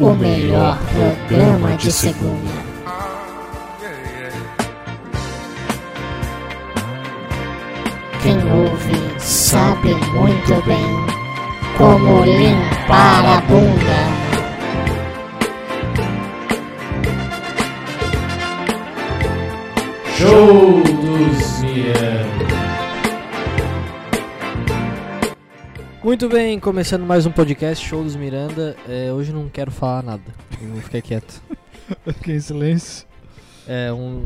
o melhor programa de segunda. Quem ouve sabe muito bem como limpar a bunda. Muito bem, começando mais um podcast, Show dos Miranda. É, hoje não quero falar nada, eu vou ficar quieto. Fiquei em silêncio. É um,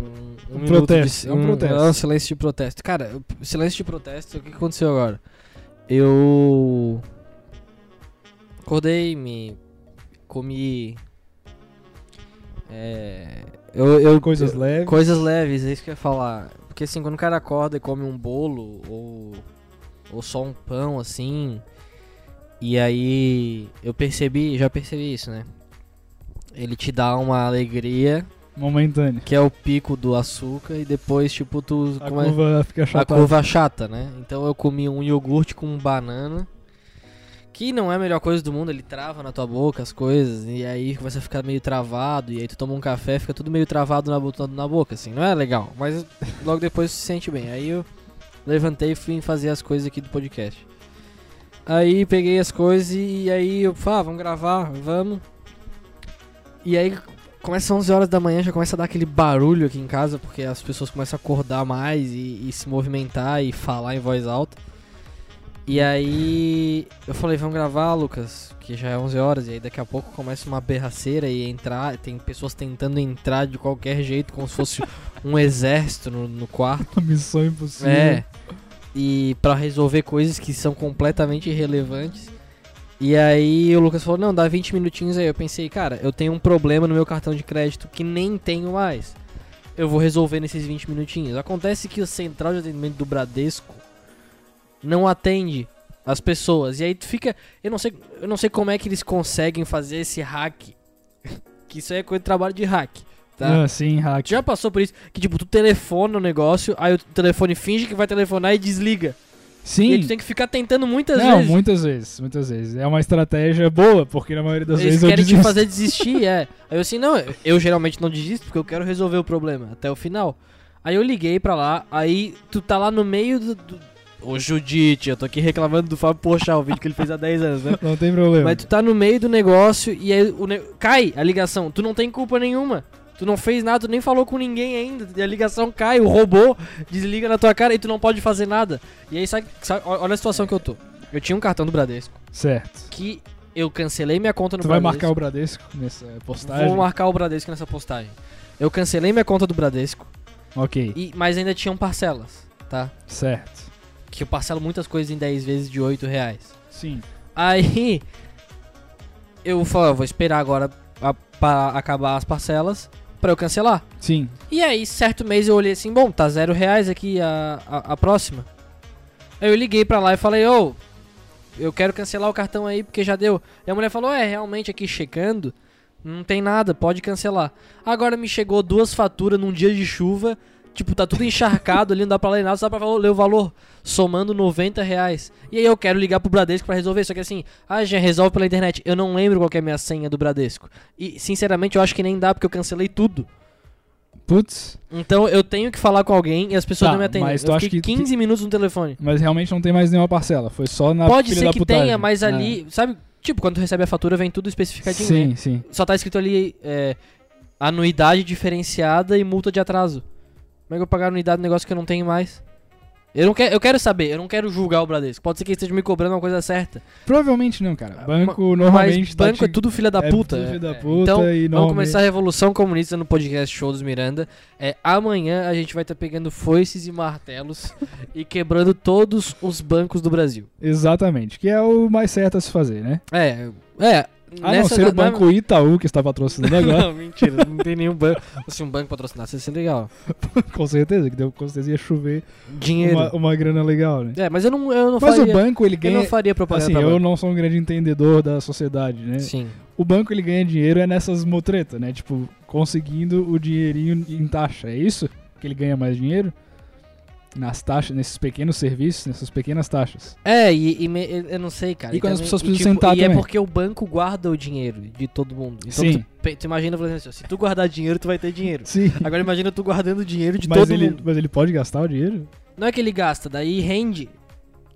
um, minuto protesto, de, é um protesto. É um silêncio de protesto. Cara, silêncio de protesto, o que aconteceu agora? Eu acordei, me comi. É, eu, eu, Coisas eu- leves. Coisas leves, é isso que eu ia falar. Porque assim, quando o cara acorda e come um bolo ou, ou só um pão assim, e aí eu percebi, já percebi isso, né? Ele te dá uma alegria, Momentâneo. que é o pico do açúcar, e depois, tipo, tu A curva fica a chata. curva chata, né? Então eu comi um iogurte com banana, que não é a melhor coisa do mundo, ele trava na tua boca as coisas, e aí começa a ficar meio travado, e aí tu toma um café, fica tudo meio travado na, na boca, assim, não é legal, mas logo depois se sente bem. Aí eu levantei e fui fazer as coisas aqui do podcast. Aí peguei as coisas e aí eu falei, ah, vamos gravar, vamos. E aí começa 11 horas da manhã, já começa a dar aquele barulho aqui em casa, porque as pessoas começam a acordar mais e, e se movimentar e falar em voz alta. E aí eu falei, vamos gravar, Lucas, que já é 11 horas, e aí daqui a pouco começa uma berraceira e entrar, tem pessoas tentando entrar de qualquer jeito, como se fosse um exército no, no quarto. Missão impossível. É. E pra resolver coisas que são completamente irrelevantes. E aí o Lucas falou, não, dá 20 minutinhos aí. Eu pensei, cara, eu tenho um problema no meu cartão de crédito que nem tenho mais. Eu vou resolver nesses 20 minutinhos. Acontece que o central de atendimento do Bradesco não atende as pessoas. E aí tu fica. Eu não sei, eu não sei como é que eles conseguem fazer esse hack. que isso aí é coisa de trabalho de hack. Tá? Ah, sim, hack. Tu já passou por isso? Que tipo, tu telefona o negócio, aí o telefone finge que vai telefonar e desliga. E aí Sim. tu tem que ficar tentando muitas Não, vezes. muitas vezes, muitas vezes. É uma estratégia boa, porque na maioria das Eles vezes eu querem te desisto. fazer desistir, é. Aí eu assim, não, eu geralmente não desisto porque eu quero resolver o problema até o final. Aí eu liguei pra lá, aí tu tá lá no meio do. do... Ô Judite, eu tô aqui reclamando do Fábio Pochá, o vídeo que ele fez há 10 anos, né? Não tem problema. Mas tu tá no meio do negócio e aí o ne- cai a ligação. Tu não tem culpa nenhuma. Tu não fez nada, tu nem falou com ninguém ainda. E a ligação cai, o robô desliga na tua cara e tu não pode fazer nada. E aí, sabe, sabe- olha a situação que eu tô. Eu tinha um cartão do Bradesco Certo. que eu cancelei minha conta no Tu vai Bradesco. marcar o Bradesco nessa postagem? Vou marcar o Bradesco nessa postagem. Eu cancelei minha conta do Bradesco, Ok, e, mas ainda tinham parcelas, tá? certo. Que eu parcelo muitas coisas em 10 vezes de 8 reais. Sim. Aí eu falei, eu vou esperar agora a- pra acabar as parcelas pra eu cancelar. Sim. E aí, certo mês eu olhei assim, bom, tá zero reais aqui a, a, a próxima. Aí eu liguei pra lá e falei, ô, eu quero cancelar o cartão aí porque já deu. E a mulher falou, é, realmente aqui checando, não tem nada, pode cancelar. Agora me chegou duas faturas num dia de chuva, tipo, tá tudo encharcado ali, não dá pra ler nada, só pra ler o valor, somando 90 reais. E aí eu quero ligar pro Bradesco pra resolver, só que assim, ah, já resolve pela internet. Eu não lembro qual é a minha senha do Bradesco. E, sinceramente, eu acho que nem dá porque eu cancelei tudo. Putz, Então eu tenho que falar com alguém e as pessoas Tá, não me atendem. mas tu eu acha fiquei que- 15 minutos no telefone. mas realmente não tem mais nenhuma parcela. Foi só na Pode ser da que putagem. tenha, mas Ah. ali, sabe? Tipo, quando tu recebe a fatura, vem tudo especificadinho. Sim, né? sim. Só tá escrito ali é, anuidade diferenciada e multa de atraso. Como é que eu vou pagar a anuidade do negócio que eu não tenho mais? Eu, não quero, eu quero saber, eu não quero julgar o Bradesco. Pode ser que ele esteja me cobrando uma coisa certa. Provavelmente não, cara. Banco Ma- normalmente mas tá banco te- é tudo filha da é puta. tudo filho da É. puta então, e vamos começar a Revolução Comunista no podcast Show dos Miranda. É, amanhã a gente vai estar pegando foices e martelos e quebrando todos os bancos do Brasil. Exatamente, que é o mais certo a se fazer, né? É, é. A não ser o na- Banco Itaú, que está patrocinando agora, Não, mentira, não tem nenhum banco. Se um banco patrocinasse, ia ser legal. com certeza, que deu, com certeza ia chover Dinheiro. uma, uma grana legal, né? É, mas eu não, eu não Mas faria. o banco, ele eu ganha... não faria propaganda Assim, eu banco. não sou um grande entendedor da sociedade, né? Sim. O banco, ele ganha dinheiro é nessas motretas, né? Tipo, conseguindo o dinheirinho em taxa, é isso? Que ele ganha mais dinheiro? Nas taxas, nesses pequenos serviços, nessas pequenas taxas. É, e, e me- eu não sei, cara. E quando as também- pessoas e, precisam sentar E é também. porque o banco guarda o dinheiro de todo mundo. Então Sim. Tu, tu imagina falando assim, ó, se tu guardar dinheiro, tu vai ter dinheiro. Sim. Agora imagina tu guardando dinheiro de mas, todo ele, mundo. mas ele pode gastar o dinheiro? Não é que ele gasta, daí rende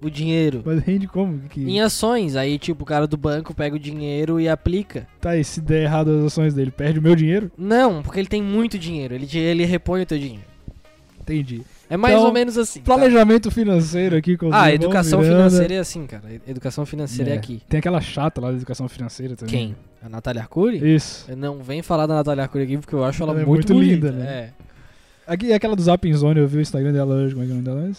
o dinheiro. Mas rende como? Que... Em ações, aí tipo, o cara do banco pega o dinheiro e aplica. Tá, e se der errado as ações dele, perde o meu dinheiro? Não, porque ele tem muito dinheiro, ele, ele repõe o teu dinheiro. Entendi. É mais Então, ou menos assim. tá? Planejamento financeiro aqui com Ah, educação Miranda. financeira é assim, cara. Educação financeira é, É. aqui. Tem aquela chata lá da educação financeira também. Quem? A Natália Arcuri? Isso. Não vem falar da Natália Arcuri aqui porque eu acho ela, Ela é muito, muito bonita. linda, né? É. Aqui, aquela do Zapping Zone, eu vi o Instagram dela hoje, como é que é o nome dela?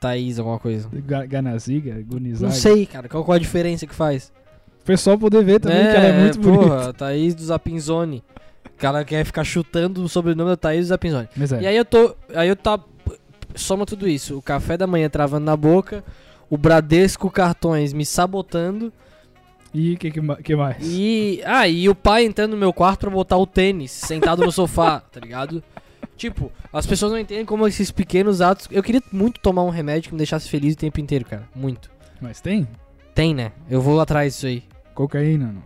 Thaís, alguma coisa. Ga- Ganaziga, Gunizaga. Não sei, cara. Qual, qual a diferença que faz? O pessoal poder ver também que ela é muito porra, bonita. Thaís do Zapinzone. O cara quer ficar chutando o sobrenome da Thaís do Zapinzone. Mas é. E aí eu tô. Aí eu tá. Soma tudo isso. O café da manhã travando na boca. O Bradesco cartões me sabotando. E o que, que, ma- que mais? E. Ah, e o pai entrando no meu quarto pra botar o tênis, sentado no sofá, tá ligado? Tipo, as pessoas não entendem como esses pequenos atos. Eu queria muito tomar um remédio que me deixasse feliz o tempo inteiro, cara. Muito. Mas tem? Tem, né? Eu vou atrás disso aí. Cocaína, não.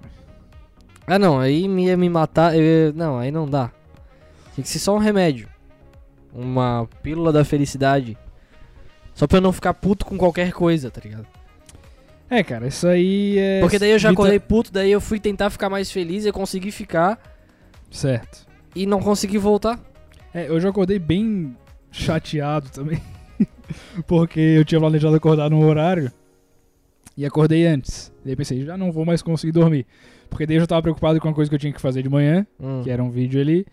Ah, não, aí me ia me matar. eu- não, aí não dá. Tem que ser só um remédio. Uma pílula da felicidade. Só pra eu não ficar puto com qualquer coisa, tá ligado? É, cara, isso aí é. Porque daí eu já acordei puto, daí eu fui tentar ficar mais feliz e eu consegui ficar Certo. e não consegui voltar. É, eu já acordei bem chateado também. porque eu tinha planejado acordar num horário e acordei antes. Daí pensei, já não vou mais conseguir dormir. Porque daí eu já tava preocupado com a coisa que eu tinha que fazer de manhã, Hum. que era um vídeo ali.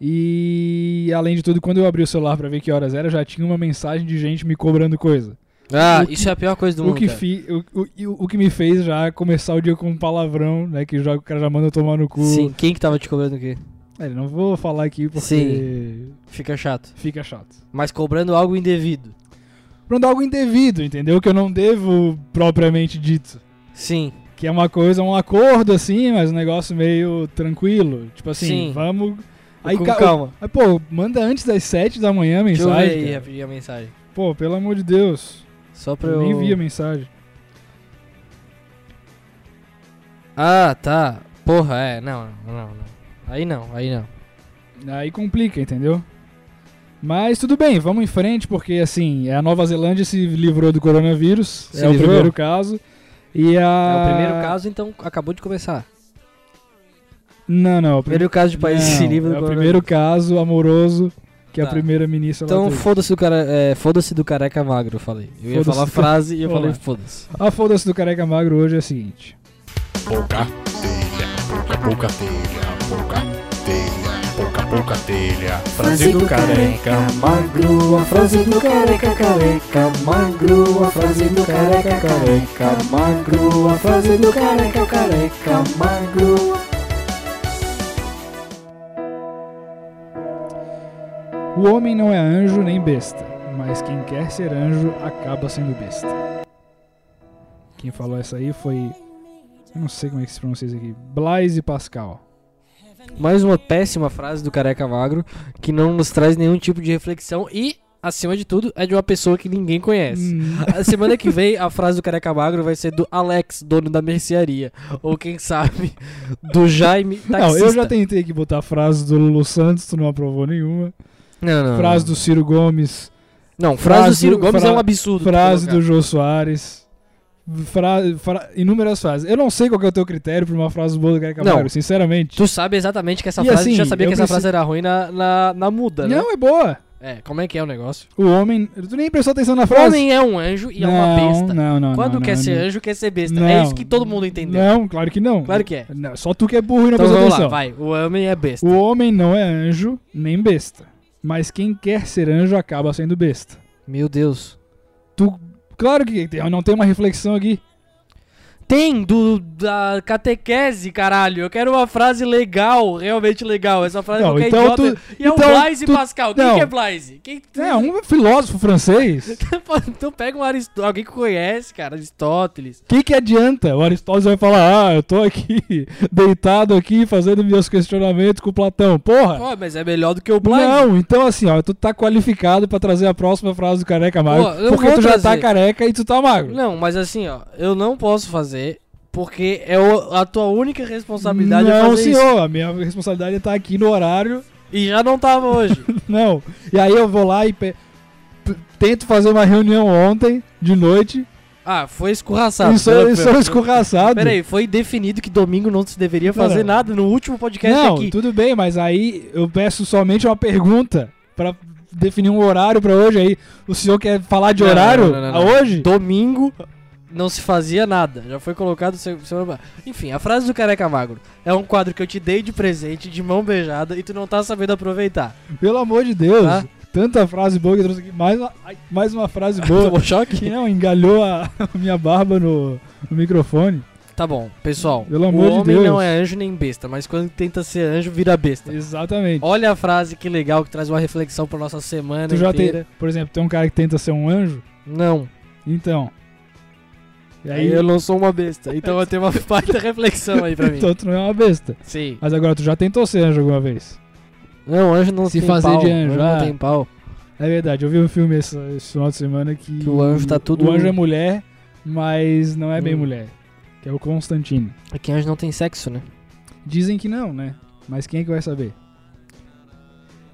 E além de tudo, quando eu abri o celular pra ver que horas era, já tinha uma mensagem de gente me cobrando coisa. Ah, que- isso é a pior coisa do O mundo. que, fi, o, o, o, o que me fez já começar o dia com um palavrão, né? Que já, o cara já manda eu tomar no cu. Sim, quem que tava te cobrando o quê? É, não vou falar aqui porque Sim. Fica chato. fica chato. Mas cobrando algo indevido. Pra algo indevido, entendeu? Que eu não devo propriamente dito. Sim. Que é uma coisa, um acordo assim, mas um negócio meio tranquilo. Tipo assim, Sim. vamos. Aí, com ca- calma. Aí, pô, manda antes das 7 da manhã a Deixa eu ver mensagem. aí rapidinho a mensagem. Pô, pelo amor de Deus. Só pra Eu eu. nem vi a mensagem. Ah, tá. Porra, é. Não, não, não. Aí não, aí não. Aí complica, entendeu? Mas tudo bem, vamos em frente, porque assim, a Nova Zelândia se livrou do coronavírus. Se é o livrou? primeiro caso. E a... É o primeiro caso, então acabou de começar. Não, não. o prim- Primeiro caso de país não, se livre do É o coronavírus. primeiro caso amoroso que a Tá. primeira-ministra lá Então teve. foda-se do, cara, é, foda do careca magro, eu falei. Eu ia falar a frase e eu falei foda-se. A foda-se do careca magro hoje é a seguinte. pouca telha, pouca pouca telha, pouca telha, pouca pouca telha. Frase do careca magro, a frase do careca careca magro, a frase do careca careca magro, a frase do careca careca magro. O homem não é anjo nem besta, mas quem quer ser anjo acaba sendo besta. Quem falou essa aí foi. Eu não sei como é que se pronuncia isso aqui. Blaise Pascal. Mais uma péssima frase do careca magro que não nos traz nenhum tipo de reflexão e, acima de tudo, é de uma pessoa que ninguém conhece. Hum, A semana que vem, a frase do careca magro vai ser do Alex, dono da mercearia. Ou quem sabe, do Jaime, taxista. Não, eu já tentei aqui botar frases do Lulu Santos, tu não aprovou nenhuma. Não, não. Frase não. do Ciro Gomes. Não, frase do frase Ciro do- Gomes fra- é um absurdo. Frase do Jô Soares. Fra, fra- inúmeras frases. Eu não sei qual que é o teu critério pra uma frase boa do Não. Magro, sinceramente. Tu sabe exatamente que essa E frase, assim, já sabia que essa preciso- frase era ruim na, na, na muda, né? Não, é boa. É, como é que é o negócio? O homem. Tu nem prestou atenção na O frase. homem é um anjo e é não, uma besta. Não, não, Quando não, quer não, ser anjo, quer ser besta. É isso que todo mundo entendeu. Não, claro que não. Claro que é. Só tu que é burro e não Então prestou atenção. lá, vai. O homem é besta. O homem não é anjo nem besta. Mas quem quer ser anjo acaba sendo besta. Meu Deus. Tu. Claro que não tem uma reflexão aqui. Tem do da catequese, caralho. Eu quero uma frase legal, realmente legal. Essa frase Não, qualquer então idiota. tu- e é o então Blaise tu- Pascal. Quem não. que é Blaise? Quem... É, um filósofo francês. então pega um Aristóteles, alguém que conhece, cara, Aristóteles. O que, que adianta? O Aristóteles vai falar: Ah, eu tô aqui, deitado aqui, fazendo meus questionamentos com o Platão. Porra! Pô, mas é melhor do que o Blaise. Não, então assim, ó, tu tá qualificado pra trazer a próxima frase do careca magro. Pô, porque tu já tá careca e tu tá magro. Não, mas assim, ó, eu não posso fazer porque é a tua única responsabilidade é não, isso. senhor, a minha responsabilidade é tá aqui no horário. E já não tava hoje. Não. E aí eu vou lá e pe- tento fazer uma reunião ontem, de noite, ah, foi escorraçado. e sou, Pera- e sou pera- escorraçado. Peraí, foi definido que domingo não se deveria fazer Não, não. nada no último podcast Não, aqui. tudo bem, mas aí eu peço somente uma pergunta pra definir um horário pra hoje. Aí o senhor quer falar de Não, horário não, não, não, não. hoje? Domingo não se fazia nada. Já foi colocado Enfim, a frase do Careca Magro é um quadro que eu te dei de presente, de mão beijada, e tu não tá sabendo aproveitar. Pelo amor de Deus. Tá. Tanta frase boa que eu trouxe aqui. Mais uma, ai, mais uma frase boa. Tomou choque? que não, engalhou a, minha barba no, no microfone. Tá bom, pessoal. Pelo o amor de homem Deus. não é anjo nem besta, mas quando tenta ser anjo, vira besta. Exatamente. Olha a frase que legal, que traz uma reflexão pra nossa semana tu já inteira. tem, por exemplo, tem um cara que tenta ser um anjo. Não. Então. E Aí aí, eu não sou uma besta. Então eu tenho uma baita reflexão aí pra mim. então tu não é uma besta. Sim. Mas agora tu já tentou ser anjo alguma vez? Não, anjo não Se tem fazer pau. de anjo, não ah. tem pau. É verdade, eu vi um filme esse, esse final de semana que. Que o anjo tá tudo- O anjo é mulher, mas não é bem Hum. mulher. Que é o Constantino. Aqui anjo não tem sexo, né? Dizem que não, né? Mas quem é que vai saber?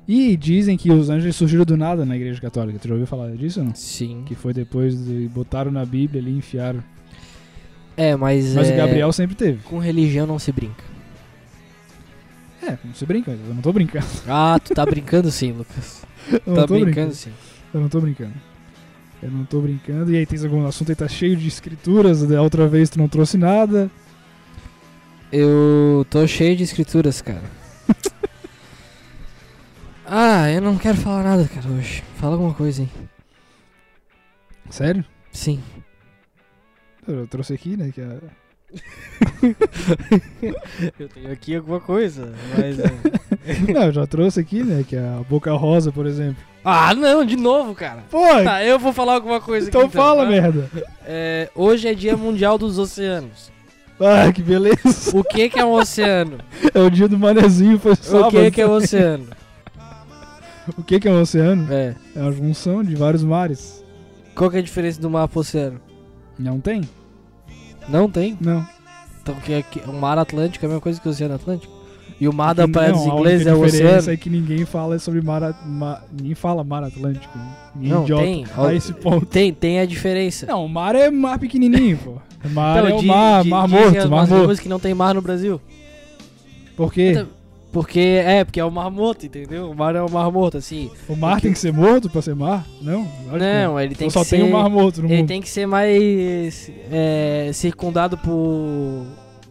E dizem que os anjos surgiram do nada na igreja católica. Tu já ouviu falar disso ou não? Sim. Que foi depois de botaram na Bíblia ali e enfiaram. É, mas. Mas é, o Gabriel sempre teve. Com religião não se brinca. É, não se brinca, eu não tô brincando. Ah, tu tá brincando sim, Lucas. Eu tá tô brincando sim. Eu não tô brincando. Eu não tô brincando. E aí tem algum assunto aí tá cheio de escrituras, da outra vez tu não trouxe nada. Eu tô cheio de escrituras, cara. ah, eu não quero falar nada, cara, hoje. Fala alguma coisa, hein? Sério? Sim. Eu trouxe aqui, né? Que é... Eu tenho aqui alguma coisa, mas. é. Não, eu já trouxe aqui, né? Que é a Boca Rosa, por exemplo. ah, não, de novo, cara. Pô, Tá, eu vou falar alguma coisa então aqui. fala, tá? merda. É, hoje é Dia Mundial dos Oceanos. Ah, que beleza. O que que é um oceano? É o dia do manezinho, foi sábado. O que que é um oceano? O que que é um oceano? É. É uma junção de vários mares. Qual que é a diferença do mar pro oceano? Não tem? Não tem. Não. Então que é que o mar Atlântico é a mesma coisa que o oceano Atlântico? E o mar da Praia dos Ingleses é o diferença oceano? é que ninguém fala sobre mar, a- ma- ninguém fala mar Atlântico. Ninguém Não, idiota tem. a esse ponto. Tem, tem a diferença. Não, o mar é mar pequenininho, pô. O mar Então, é o mar, di- mar morto, mar morto. que não tem mar no Brasil. Por quê? Porque é, porque é o mar morto, entendeu? O mar é o mar morto, assim. O mar porque- tem que ser morto pra ser mar? Não, Não, ele tem que só ser. tem o mar morto no ele mundo. tem que ser mais é, circundado por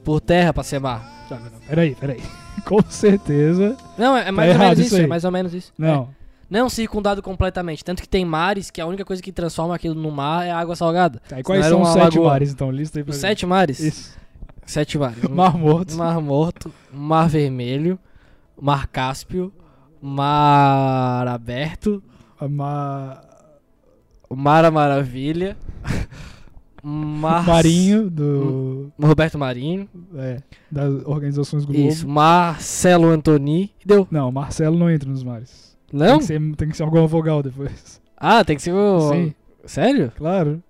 por terra pra ser mar. Tá, não, não, Peraí, peraí. Com certeza. Não, é, é mais ou errado menos isso é mais ou menos isso. Não. É. Não circundado completamente, tanto que tem mares que a única coisa que transforma aquilo no mar é água salgada. Tá, e quais são os sete lagoa. mares, então? Lista aí pra Os sete mares? Isso. Sete mares. Mar morto. Mar Morto, Mar Vermelho, Mar Cáspio, Mar Aberto, Mar... Mar Maravilha, Mar Marinho do... Roberto Marinho, É, das organizações Globo. isso, Marcelo Antoni, deu. Não, Marcelo não entra nos mares. Não? Tem que ser, tem que ser alguma vogal depois. Ah, tem que ser o... Sim, Sério? claro.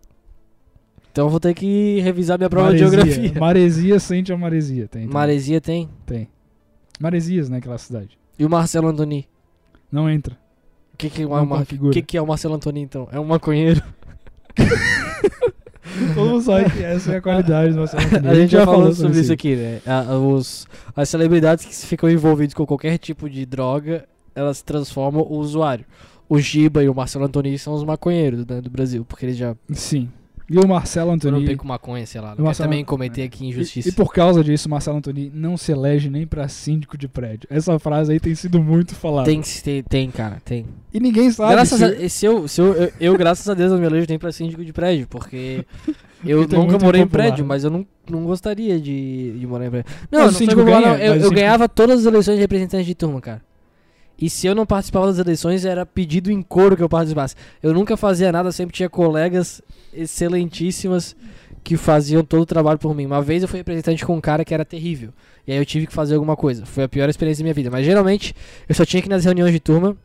Então eu vou ter que revisar minha prova Maresia. de geografia. Maresia sente a maresia. Tem, tem. Maresia tem. Tem. Maresias, né, aquela cidade. E o Marcelo Antoni? Não entra. O que, que, é configura. que, que é o Marcelo Antoni, então? É um maconheiro? Todo mundo sabe que essa é a qualidade do Marcelo Antoni. A gente já falou sobre isso aqui, né? A- os, as celebridades que ficam envolvidas com qualquer tipo de droga, elas transformam o usuário. O Giba e o Marcelo Antoni são os maconheiros né, do Brasil, porque eles já. Sim. E o Marcelo eu Antoni. pego maconha, sei lá. Não O Marcelo- também cometer aqui injustiça. E, e por causa disso, Marcelo Antoni não se elege nem pra síndico de prédio. Essa frase aí tem sido muito falada. Tem, tem, tem, cara, tem. E ninguém sabe. graças se- a, se eu, se eu, eu, eu, graças a Deus, eu me elejo nem pra síndico de prédio, porque eu é nunca morei em impopular. prédio, mas eu não, não gostaria de, de morar em prédio. Não, o não popular, não. ganha, Eu, o eu síndico- ganhava todas as eleições de representantes de turma, cara. E se eu não participava das eleições, era pedido em coro que eu participasse. Eu nunca fazia nada, sempre tinha colegas excelentíssimas que faziam todo o trabalho por mim. Uma vez eu fui representante com um cara que era terrível. E aí eu tive que fazer alguma coisa. Foi a pior experiência da minha vida. Mas geralmente eu só tinha que ir nas reuniões de turma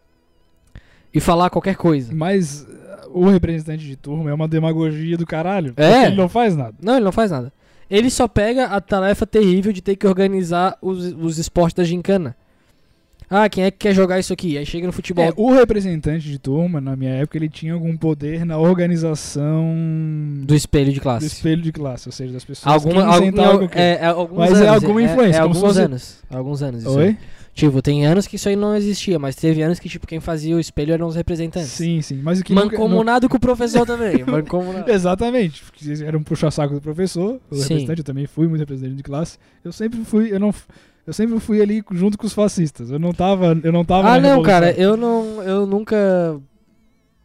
e falar qualquer coisa. Mas uh, o representante de turma é uma demagogia do caralho. É. Ele não faz nada. Não, ele não faz nada. Ele só pega a tarefa terrível de ter que organizar os, os esportes da gincana. Ah, quem é que quer jogar isso aqui? Aí chega no futebol. É, o representante de turma, na minha época, ele tinha algum poder na organização Do espelho de do classe. espelho de classe, ou seja, das pessoas Alguma, algum, com- é, é, alguns Mas anos, é alguma influência, É, como se alguns fosse- anos. Alguns anos. Oi? aí. Tipo, tem anos que isso aí não existia, mas teve anos que, tipo, quem fazia o espelho eram os representantes. Sim, sim. Mas o que nunca- Mancomunado com o professor também. Mancomunado. Exatamente. porque Era um puxa-saco do professor, o Sim. representante, eu também fui muito representante de classe. Eu sempre fui, eu não eu sempre fui ali junto com os fascistas. Eu não tava, eu não tava Ah, não, cara, eu não. Eu nunca.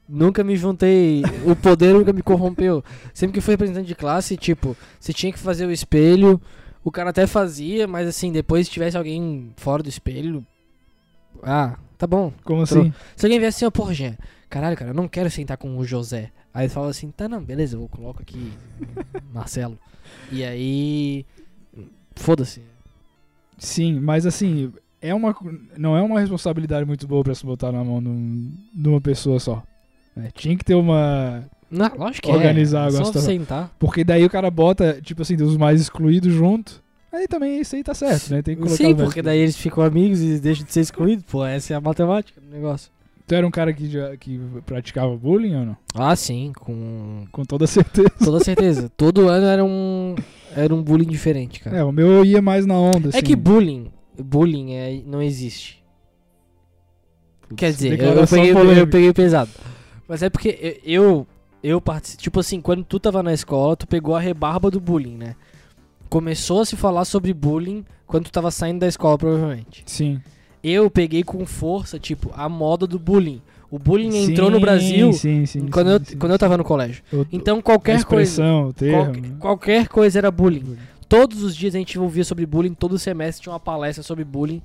Nunca me juntei. O poder nunca me corrompeu. Sempre que fui representante de classe, tipo, você tinha que fazer o espelho. O cara até fazia, mas assim, depois se tivesse alguém fora do espelho. Ah, tá bom. Como assim? Se alguém viesse assim, ó, porra, Jean, caralho, cara, eu não quero sentar com o José. Aí ele fala assim, tá não, beleza, eu coloco aqui Marcelo. E aí. Foda-se. Sim, mas assim, é uma, não é uma responsabilidade muito boa pra se botar na mão de, um- uma pessoa só. né? Tinha que ter uma. Não, lógico que Organizar é. Só sentar. Porque daí o cara bota, tipo assim, os mais excluídos junto. Aí também isso aí tá certo, né? Tem que colocar Sim, porque daí eles ficam amigos e deixam de ser excluídos. Pô, essa é a matemática do negócio. Tu era um cara que, já, que praticava bullying ou não? Ah, sim, com Com toda certeza. toda certeza. Todo ano era um era um bullying diferente, cara. É, o meu eu ia mais na onda, assim. É que bullying, bullying é, não existe. Quer dizer, eu, eu peguei, eu peguei pesado. Mas é porque eu, eu, eu partici- Tipo assim, quando tu tava na escola, tu pegou a rebarba do bullying, né? Começou a se falar sobre bullying quando tu tava saindo da escola, provavelmente. Sim. Eu peguei com força, tipo, a moda do bullying. O bullying entrou no Sim, Brasil sim, sim, quando, sim, eu, sim, quando eu tava no colégio. O- Então qualquer coisa. termo. Qualquer, qualquer coisa era bullying. Todos os dias a gente ouvia sobre bullying, todo semestre tinha uma palestra sobre bullying.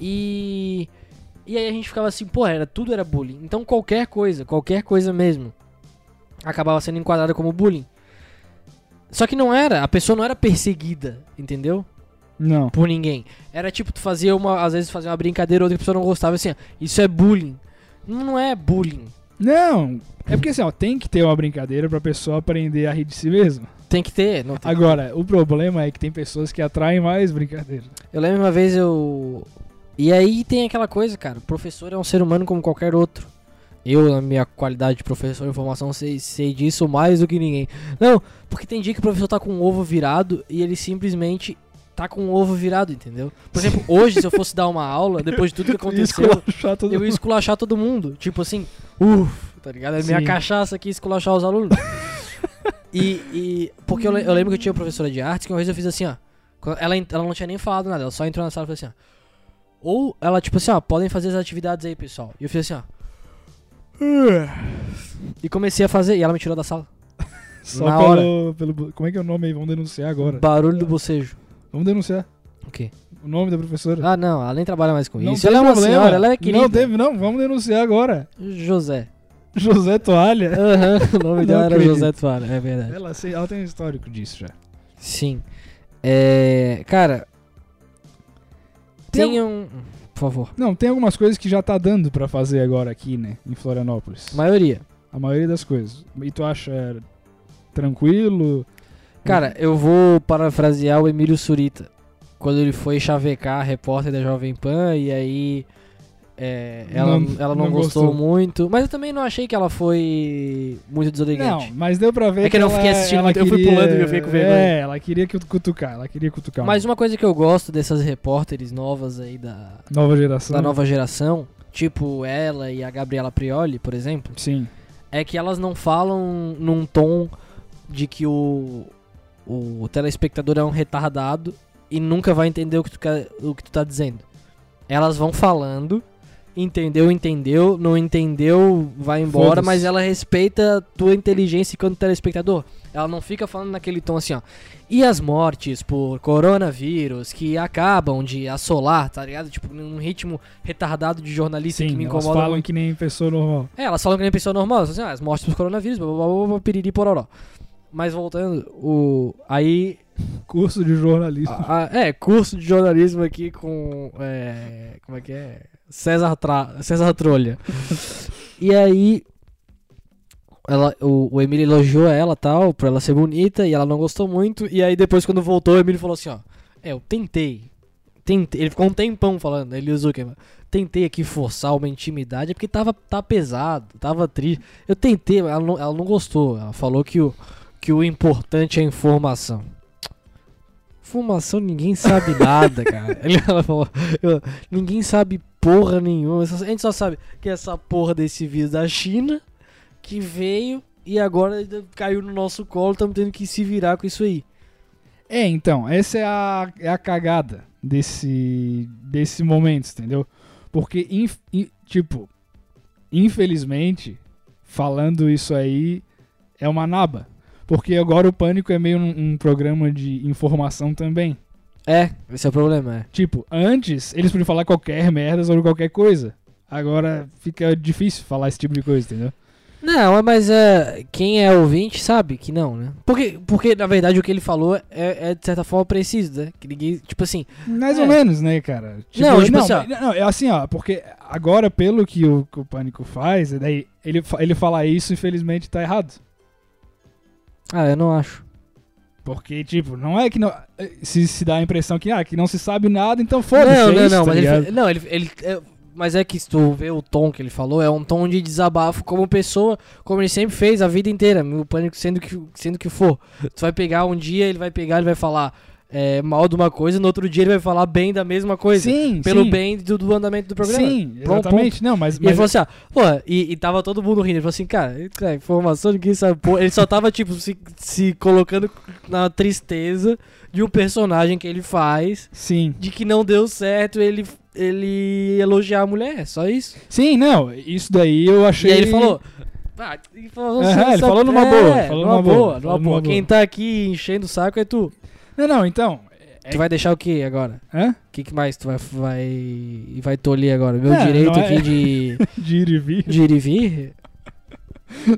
E. E aí a gente ficava assim, pô, era, tudo era bullying. Então qualquer coisa, qualquer coisa mesmo, acabava sendo enquadrada como bullying. Só que não era, a pessoa não era perseguida, entendeu? Não. Por ninguém. Era tipo, tu fazia uma, às vezes fazia uma brincadeira, outra pessoa não gostava, assim, ó, isso é bullying. Não, é bullying. Não. É porque assim, ó, tem que ter uma brincadeira pra pessoa aprender a rir de si mesma. Tem que ter. Não tem Agora, o problema é que tem pessoas que atraem mais brincadeira. Eu lembro uma vez eu. E aí tem aquela coisa, cara. O professor é um ser humano como qualquer outro. Eu, na minha qualidade de professor de informação, sei, sei disso mais do que ninguém. Não, porque tem dia que o professor tá com o ovo virado e ele simplesmente tá com o ovo virado, entendeu? Por exemplo, hoje, se eu fosse dar uma aula, depois de tudo que aconteceu, eu ia esculachar todo mundo. Tipo assim, uff, tá ligado? É minha Sim. cachaça aqui esculachar os alunos. e, e. Porque eu, eu lembro que eu tinha uma professora de artes que uma vez eu fiz assim, ó. Ela, ela não tinha nem falado nada, ela só entrou na sala e falou assim, ó. Ou ela, tipo assim, ó, podem fazer as atividades aí, pessoal. E eu fiz assim, ó. E comecei a fazer, e ela me tirou da sala. Só na pelo, pelo. Como é que é o nome aí? Vamos denunciar agora. Barulho do bocejo. Vamos denunciar. O quê? O nome da professora. Ah, não, ela nem trabalha mais com não isso. Ela é uma senhora, ela é querida. Não teve, não. Vamos denunciar agora. José. José Toalha. Aham, o nome dela era. José Toalha, é verdade. Ela, ela tem um histórico disso já. Sim. É. Cara. Tem Tem um. Por favor. Não, tem algumas coisas que já tá dando pra fazer agora aqui, né? Em Florianópolis. Maioria. A maioria das coisas. E tu acha tranquilo? Cara, eu vou parafrasear o Emílio Surita. Quando ele foi chavecar a repórter da Jovem Pan e aí. é, ela, Não- ela não, não gostou, gostou. muito. Mas eu também não achei que ela foi muito Não, deselegante. mas deu pra ver É que eu não ela- fiquei assistindo ela muito, eu fui queria- pulando e eu fiquei com vergonha. É, ela queria que cutucar, ela queria cutucar. Mas uma coisa que eu gosto dessas repórteres novas aí da, Nova geração. da nova geração, tipo ela e a Gabriela Prioli, por exemplo. Sim. é que elas não falam num tom de que o, o telespectador é um retardado e nunca vai entender o que tu, quer, o que tu tá dizendo. Elas vão falando, entendeu, entendeu, não entendeu, vai embora, mas ela respeita a tua inteligência enquanto telespectador. Ela não fica falando naquele tom assim, ó. E as mortes por coronavírus que acabam de assolar, tá ligado? Tipo, num ritmo retardado de jornalista Sim, que me elas incomoda falam muito. que nem pessoa normal. É, elas falam que nem pessoa normal, assim, ah, as mortes por coronavírus, blá, blá, blá, blá, piriri pororó. Mas voltando, o aí Curso de jornalismo. a- a- é, curso de jornalismo aqui com. é, como é que é? César, Tra, César Trolha. e aí. Ela, o, o Emílio elogiou ela tal, pra ela ser bonita, e ela não gostou muito. E aí depois, quando voltou, o Emílio falou assim: ó. É, eu tentei. tentei ele ficou um tempão falando, ele usou que Tentei aqui forçar uma intimidade, é porque tava tá pesado, tava triste. Eu tentei, ela não, ela não gostou. Ela falou que o, que o importante é a informação. Informação ninguém sabe nada, cara. Ela falou, ninguém sabe porra nenhuma. A gente só sabe que essa porra desse vírus da China que veio e agora caiu no nosso colo, estamos tendo que se virar com isso aí. É, então, essa é a, é a cagada desse, desse momento, entendeu? Porque, inf- in- tipo, infelizmente, falando isso aí, é uma naba. Porque agora o Pânico é meio um, um programa de informação também. É, esse é o problema, é. Tipo, antes eles podiam falar qualquer merda sobre qualquer coisa. Agora fica difícil falar esse tipo de coisa, entendeu? Não, mas é, quem é ouvinte sabe que não, né? Porque, porque na verdade, o que ele falou é, é, de certa forma preciso, né? Que ninguém, tipo assim, Mais É. ou menos, né, cara? Não, tipo assim, ó. mas- não, é assim, ó, porque agora, pelo que o, que o Pânico faz, é daí ele, ele falar isso, infelizmente, tá errado. Ah, eu não acho. Porque, tipo, não é que não. Se, se dá a impressão que, ah, que não se sabe nada, então foda-se. não, é não, isso, não, tá mas ele, ligado? não, ele, ele é, mas é que se tu vê o tom que ele falou, é um tom de desabafo como pessoa, como ele sempre fez a vida inteira, o pânico sendo que, sendo que for. Tu vai pegar um dia, ele vai pegar, ele vai falar é, mal de uma coisa, no outro dia ele vai falar bem da mesma coisa. Sim, pelo sim. bem do, do andamento do programa. Sim, Pronto, exatamente. Não, mas. E ele mas falou assim, ah, pô, e, e tava todo mundo rindo. Ele falou assim, cara, cara, informação ninguém sabe. Pô, ele só tava, tipo, se, se colocando na tristeza de um personagem que ele faz, Sim. de que não deu certo ele, ele elogiar a mulher, só isso. Sim, não, isso daí eu achei. E aí ele falou. Ah, ele falou, "Você ele falou numa é, boa, falou numa numa boa, boa, numa boa. Quem tá aqui enchendo o saco é tu. Não, não, então. É- Tu vai deixar o que agora? Hã? O que, que mais tu vai, vai, vai tolir agora? Meu É, direito é- aqui de, De ir e vir. de ir e vir?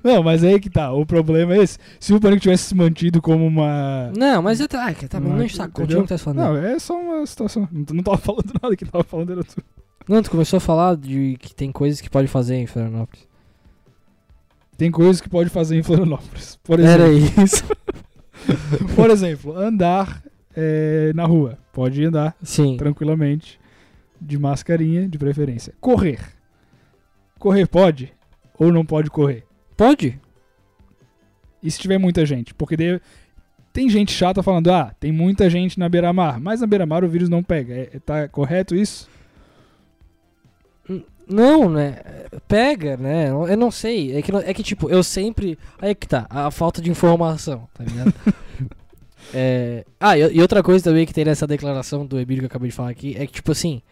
Não, mas aí que tá. O problema é esse. Se o Pânico tivesse se mantido como uma. Não, mas é. Ai, tá, Não, não enche saco. o que tá falando. Não, é só uma situação. Não, não tava falando nada, que tava falando era tu. Não, tu começou a falar de que tem coisas que pode fazer em Florianópolis. Tem coisas que pode fazer em Florianópolis. Por exemplo, Era isso. por exemplo andar é, na rua. Pode andar Sim. tranquilamente. De mascarinha, de preferência. Correr. Correr pode? Ou não pode correr? Pode? E se tiver muita gente? Porque daí tem gente chata falando, ah, tem muita gente na beira-mar. Mas na beira-mar o vírus não pega. É, é- tá correto isso? Não, né? Pega, né? Eu não sei. É que, é que tipo, eu sempre. Aí que tá, a falta de informação, tá ligado? É, Ah, e, outra coisa também que tem nessa declaração do Emílio que eu acabei de falar aqui é que, tipo assim,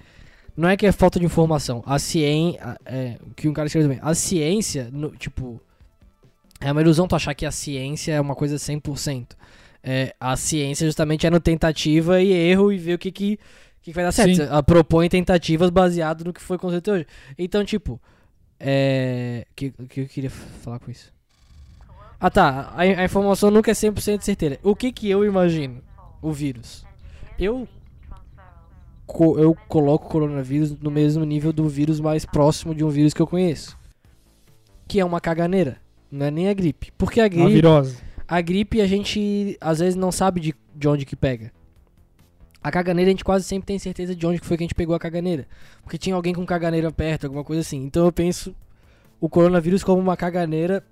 não é que é falta de informação. A ciência. É, que um cara escreveu também. A ciência, no- tipo. É uma ilusão tu achar que a ciência é uma coisa 100%. É, a ciência justamente é no tentativa e erro e ver o que que, que que vai dar certo. Ela propõe tentativas baseado no que foi conceito hoje. Então, tipo, é. O que, que eu queria falar com isso? Ah tá, a, a informação nunca é 100% certeira. O que que eu imagino? O vírus. Eu. co- eu coloco o coronavírus no mesmo nível do vírus mais próximo de um vírus que eu conheço. Que é uma caganeira. Não é nem a gripe. Porque a Uma gripe. virose. A gripe a gente às vezes não sabe de, de onde que pega. A caganeira a gente quase sempre tem certeza de onde que foi que a gente pegou a caganeira. Porque tinha alguém com caganeira perto, alguma coisa assim. Então eu penso o coronavírus como uma caganeira,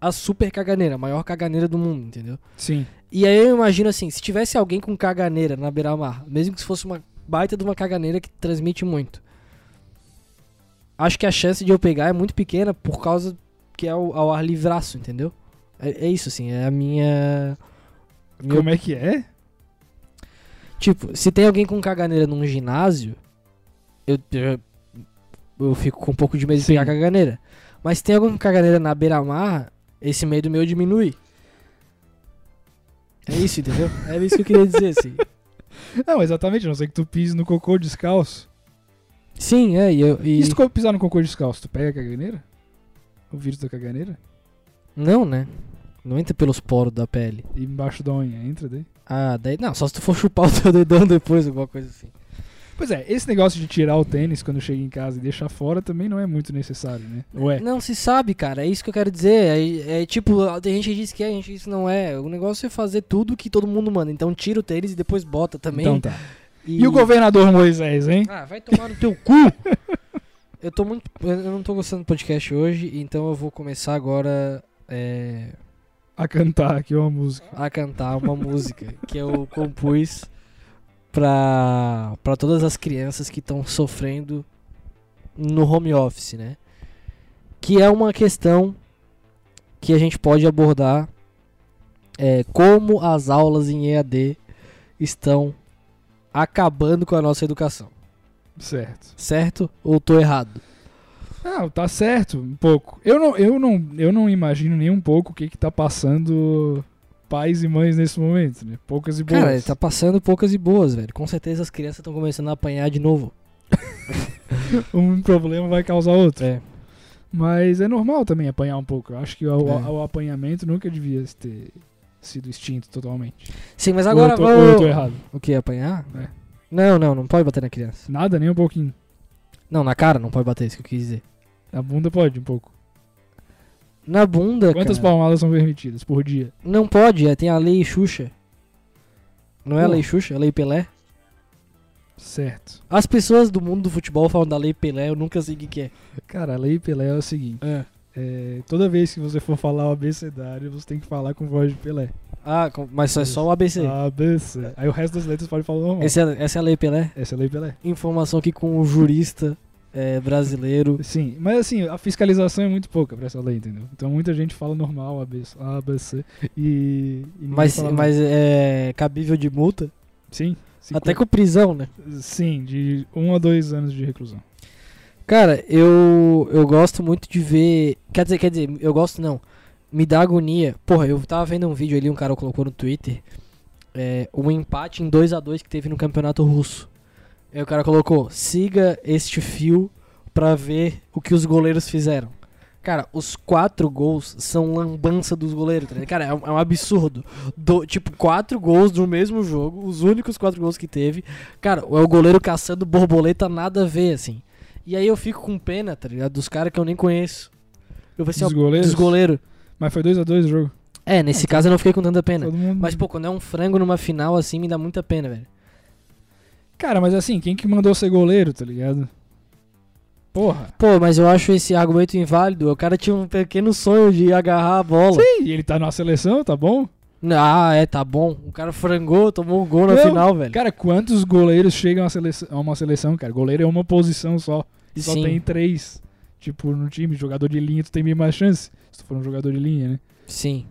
a super caganeira, a maior caganeira do mundo, entendeu? Sim. E aí eu imagino assim, se tivesse alguém com caganeira na beira-mar, mesmo que se fosse uma baita de uma caganeira que transmite muito. Acho que a chance de eu pegar é muito pequena por causa que é ao, ao ar livraço, entendeu? É, é isso, assim, é a minha. minha Como é que é? Tipo, se tem alguém com caganeira num ginásio, eu, eu, eu fico com um pouco de medo de Sim. pegar caganeira. Mas se tem alguém com caganeira na beira-mar, esse medo meu diminui. É isso, entendeu? É isso que eu queria dizer, assim. Não, exatamente, a não sei que tu pise no cocô descalço. Sim, é, e eu. E... E se tu pisar no cocô descalço, tu pega a caganeira? O vírus da caganeira? Não, né? Não entra pelos poros da pele. E embaixo da unha, entra daí? Ah, daí. Não, só se tu for chupar o teu dedão depois, alguma coisa assim. Pois é, esse negócio de tirar o tênis quando chega em casa e deixar fora também não é muito necessário, né? Ou é? Não se sabe, cara. É isso que eu quero dizer. É, é tipo, tem gente que diz que é, gente que diz que não é. O negócio é fazer tudo que todo mundo manda. Então tira o tênis e depois bota também. Então tá. E... o governador Moisés, hein? Ah, vai tomar no teu cu! Eu tô muito. Eu não tô gostando do podcast hoje, então eu vou começar agora é, A cantar aqui uma música. a cantar uma música que eu compus pra, pra todas as crianças que estão sofrendo no home office, né? Que é uma questão que a gente pode abordar é, como as aulas em EAD estão acabando com a nossa educação. Certo. Certo ou tô errado? Não, tá certo, um pouco. Eu não, eu não, eu não imagino nem um pouco o que que tá passando pais e mães nesse momento, né? Poucas e boas. Cara, tá passando poucas e boas, velho. Com certeza as crianças estão começando a apanhar de novo. Um problema vai causar outro. É. Mas é normal também apanhar um pouco. Eu acho que o, É. o- apanhamento nunca devia ter sido extinto totalmente. Sim, mas Ou agora eu tô, vou... ou eu tô errado. O que? Apanhar? É. Não, não, não pode bater na criança. Nada, nem um pouquinho. Não, na cara não pode bater, isso que eu quis dizer. Na bunda pode um pouco. Na bunda, Quantas cara, palmadas são permitidas por dia? Não pode, é, tem a lei Xuxa. Não é a Pô. lei Xuxa, é a lei Pelé. Certo. As pessoas do mundo do futebol falam da lei Pelé, eu nunca sei o que, que é. Cara, a lei Pelé é o seguinte. É. é, toda vez que você for falar o abecedário, você tem que falar com voz de Pelé. Ah, mas só é só o ABC. ABC. Aí o resto das letras pode falar normal. Esse é- essa é a lei Pelé? Essa é a lei Pelé. Informação aqui com o jurista é, brasileiro. Sim, mas assim, a fiscalização é muito pouca pra essa lei, entendeu? Então muita gente fala normal, ABC, ABC e... e Mas, mas é cabível de multa? Sim. sim, Até com prisão, né? Sim, de um a dois anos de reclusão. Cara, eu eu gosto muito de ver. Quer dizer, quer dizer, eu gosto não. Me dá agonia. Porra, eu tava vendo um vídeo ali, um cara colocou no Twitter. É, um empate em 2 a 2 que teve no campeonato russo. Aí o cara colocou: siga este fio pra ver o que os goleiros fizeram. Cara, os quatro gols são lambança dos goleiros, tá? Cara, é um, é um absurdo. Do- tipo, quatro gols no mesmo jogo, os únicos quatro gols que teve. Cara, é o goleiro caçando borboleta, nada a ver, assim. E aí eu fico com pena, tá ligado? Dos caras que eu nem conheço. Eu falei assim, Dos ó, goleiros? Dos goleiros. Mas foi 2 a 2 o jogo. É, nesse caso eu não fiquei com tanta pena. Mundo... Mas, pô, quando é um frango numa final assim, me dá muita pena, velho. Cara, mas assim, quem que mandou ser goleiro, tá ligado? Porra. Pô, mas eu acho esse argumento inválido. O cara tinha um pequeno sonho de agarrar a bola. Sim, e ele tá na seleção, tá bom? Ah, é, tá bom. O cara frangou, tomou um gol na Não, final, velho. Cara, quantos goleiros chegam a, seleção, a uma seleção, cara? Goleiro é uma posição só. E só Sim. tem três. Tipo, no time, jogador de linha, tu tem bem mais chance. Se tu for um jogador de linha, né? Sim.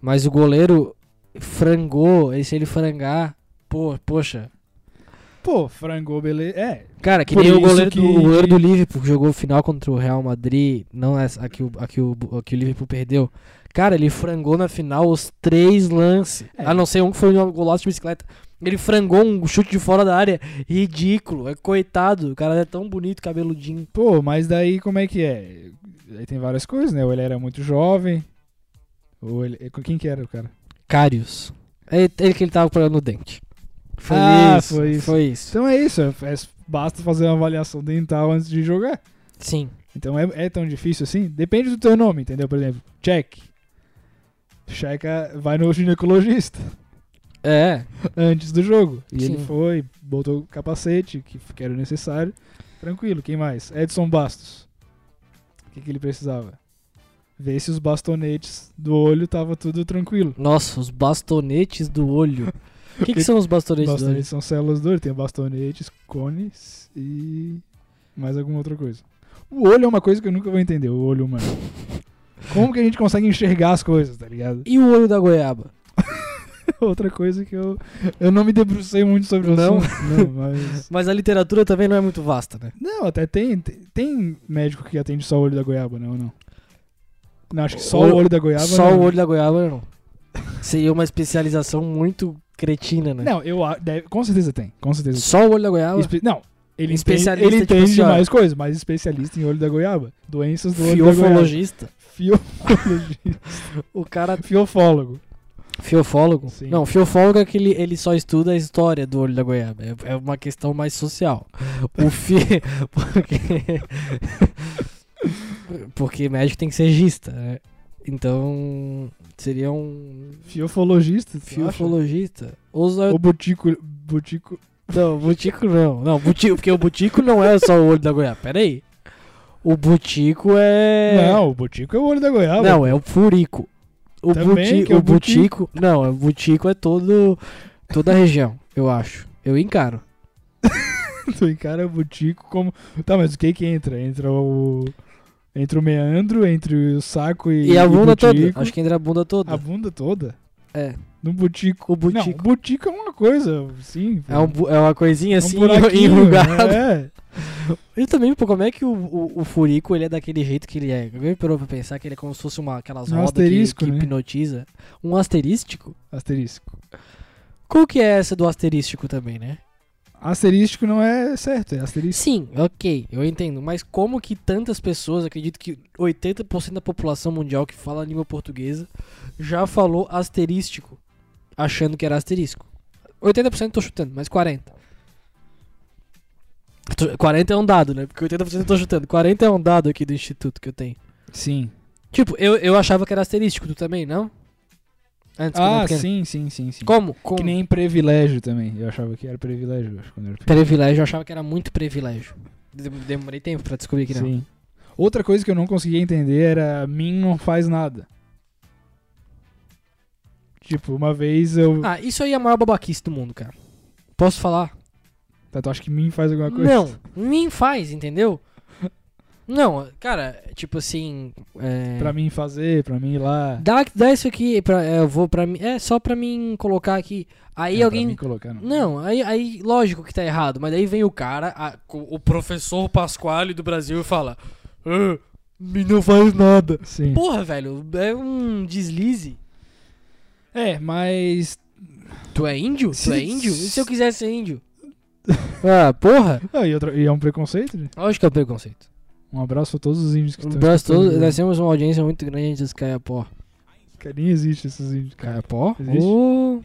Mas o goleiro frangou, e se ele frangar, pô, poxa. Pô, frangou, beleza. É, Cara, que Por nem o goleiro, que- do, o goleiro do Liverpool que jogou final contra o Real Madrid, não é a que o, a que o, a que o Liverpool perdeu. Cara, ele frangou na final os três lances. É. A não ser um que foi um golaço de bicicleta. Ele frangou um chute de fora da área. Ridículo. É coitado. O cara é tão bonito, cabeludinho. Pô, mas daí como é que é? Aí tem várias coisas, né? Ou ele era muito jovem. Ou ele. Quem que era o cara? Cários. É ele que ele tava procurando no dente. Foi Ah, isso. foi isso. Foi isso. Então é isso. é- é- basta fazer uma avaliação dental antes de jogar. Sim. Então é, é tão difícil assim? Depende do teu nome, entendeu? Por exemplo, check. Checa, vai no ginecologista É. antes do jogo. E ele Sim. foi, botou o capacete, que, que era necessário. Tranquilo, quem mais? Edson Bastos. O que, que ele precisava? Ver se os bastonetes do olho tava tudo tranquilo. Nossa, os bastonetes do olho. O que, que são os bastonetes? Bastonetes são células do olho. Tem bastonetes, cones e mais alguma outra coisa. O olho é uma coisa que eu nunca vou entender, o olho humano. Como que a gente consegue enxergar as coisas, tá ligado? E o olho da goiaba? Outra coisa que eu, eu não me debrucei muito sobre o Não? assunto. Não, mas... Mas a literatura também não é muito vasta, né? Não, até tem, tem, tem médico que atende só o olho da goiaba, não, não. Não, acho que só O- o olho da goiaba Só não. o olho da goiaba não. Seria uma especialização muito cretina, né? Não, eu deve, com certeza tem, com certeza tem. Só o olho da goiaba? Espe- não, ele entende, Especialista, ele tipo entende assim, de ó. mais coisas, mas especialista em olho da goiaba. Doenças do olho da goiaba. Fiofologista. Fiofologista. O cara Fiofólogo. Fiofólogo? Sim. Não, fiofólogo é que ele, ele só estuda a história do olho da goiaba. É, é uma questão mais social. O fi... Porque... Porque médico tem que ser gista, né? Então, seria um Fiofologista. fiofologista. Ou só- Ou butico, butico. Não, butico não. Não, butico, porque o butico não é só o olho da goiaba. Pera aí. O butico é... Não, o butico é o olho da goiaba. Não, é o furico. O, Também, buti, que é o o butico. Não, o butico é todo. toda a região, eu acho. Eu encaro. Tu encara o butico como. Tá, mas o que que entra? Entra o. Entre o meandro, entre o saco e. E, a bunda toda. butico. Acho que entra a bunda toda. A bunda toda? É. No butico. O Não, o butico. butico é uma coisa, sim. É, um é uma coisinha é assim, enrugada. É. E também, pô, como é que o, o, o furico ele é daquele jeito que ele é? Alguém parou pra pensar que ele é como se fosse uma, aquelas Um rodas que, que né? hipnotiza? Um asterístico? Asterístico. Qual que é essa do asterístico também, né? Asterístico não é certo, é asterístico. Sim, ok, eu entendo. Mas como que tantas pessoas, acredito que 80% da população mundial que fala a língua portuguesa já falou asterístico, achando que era asterisco? 80% tô chutando, mas 40%. Tô- 40 é um dado, né? Porque 80% eu tô chutando. 40 é um dado aqui do instituto que eu tenho. Sim. Tipo, eu, eu achava que era asterístico, tu também, não? Antes, Ah, sim, sim, sim, sim. Como? Como? Que nem privilégio também. Eu achava que era privilégio, acho, quando era. Privilégio, eu achava que era muito privilégio. Dem- Demorei tempo pra descobrir que não. Sim. Outra coisa que eu não conseguia entender era mim não faz nada. Tipo, uma vez eu. Ah, isso aí é a maior babaquice do mundo, cara. Posso falar? Tá, tu acha que mim faz alguma coisa? Não, nem faz, entendeu? Não, cara, tipo assim. É... Pra mim fazer, pra mim ir lá. Dá, dá isso aqui, pra, é, eu vou pra mim. É só pra mim colocar aqui. Aí Não, alguém. Colocar, não. Não, aí, aí lógico que tá errado, mas daí vem o cara, a- o professor Pasquale do Brasil e fala: ah, me não faz nada. Sim. Porra, velho, é um deslize. É, mas. Tu é índio? Tu Se- é índio? E se eu quiser ser índio? Ah, porra. Ah, e, outra- e é um preconceito? Lógico que é preconceito. Um abraço a todos os índios que Um estão abraço escutando. todo, nós temos uma audiência muito grande dos Caiapó. Nem existe esses índios. Caiapó? Existe? Oh,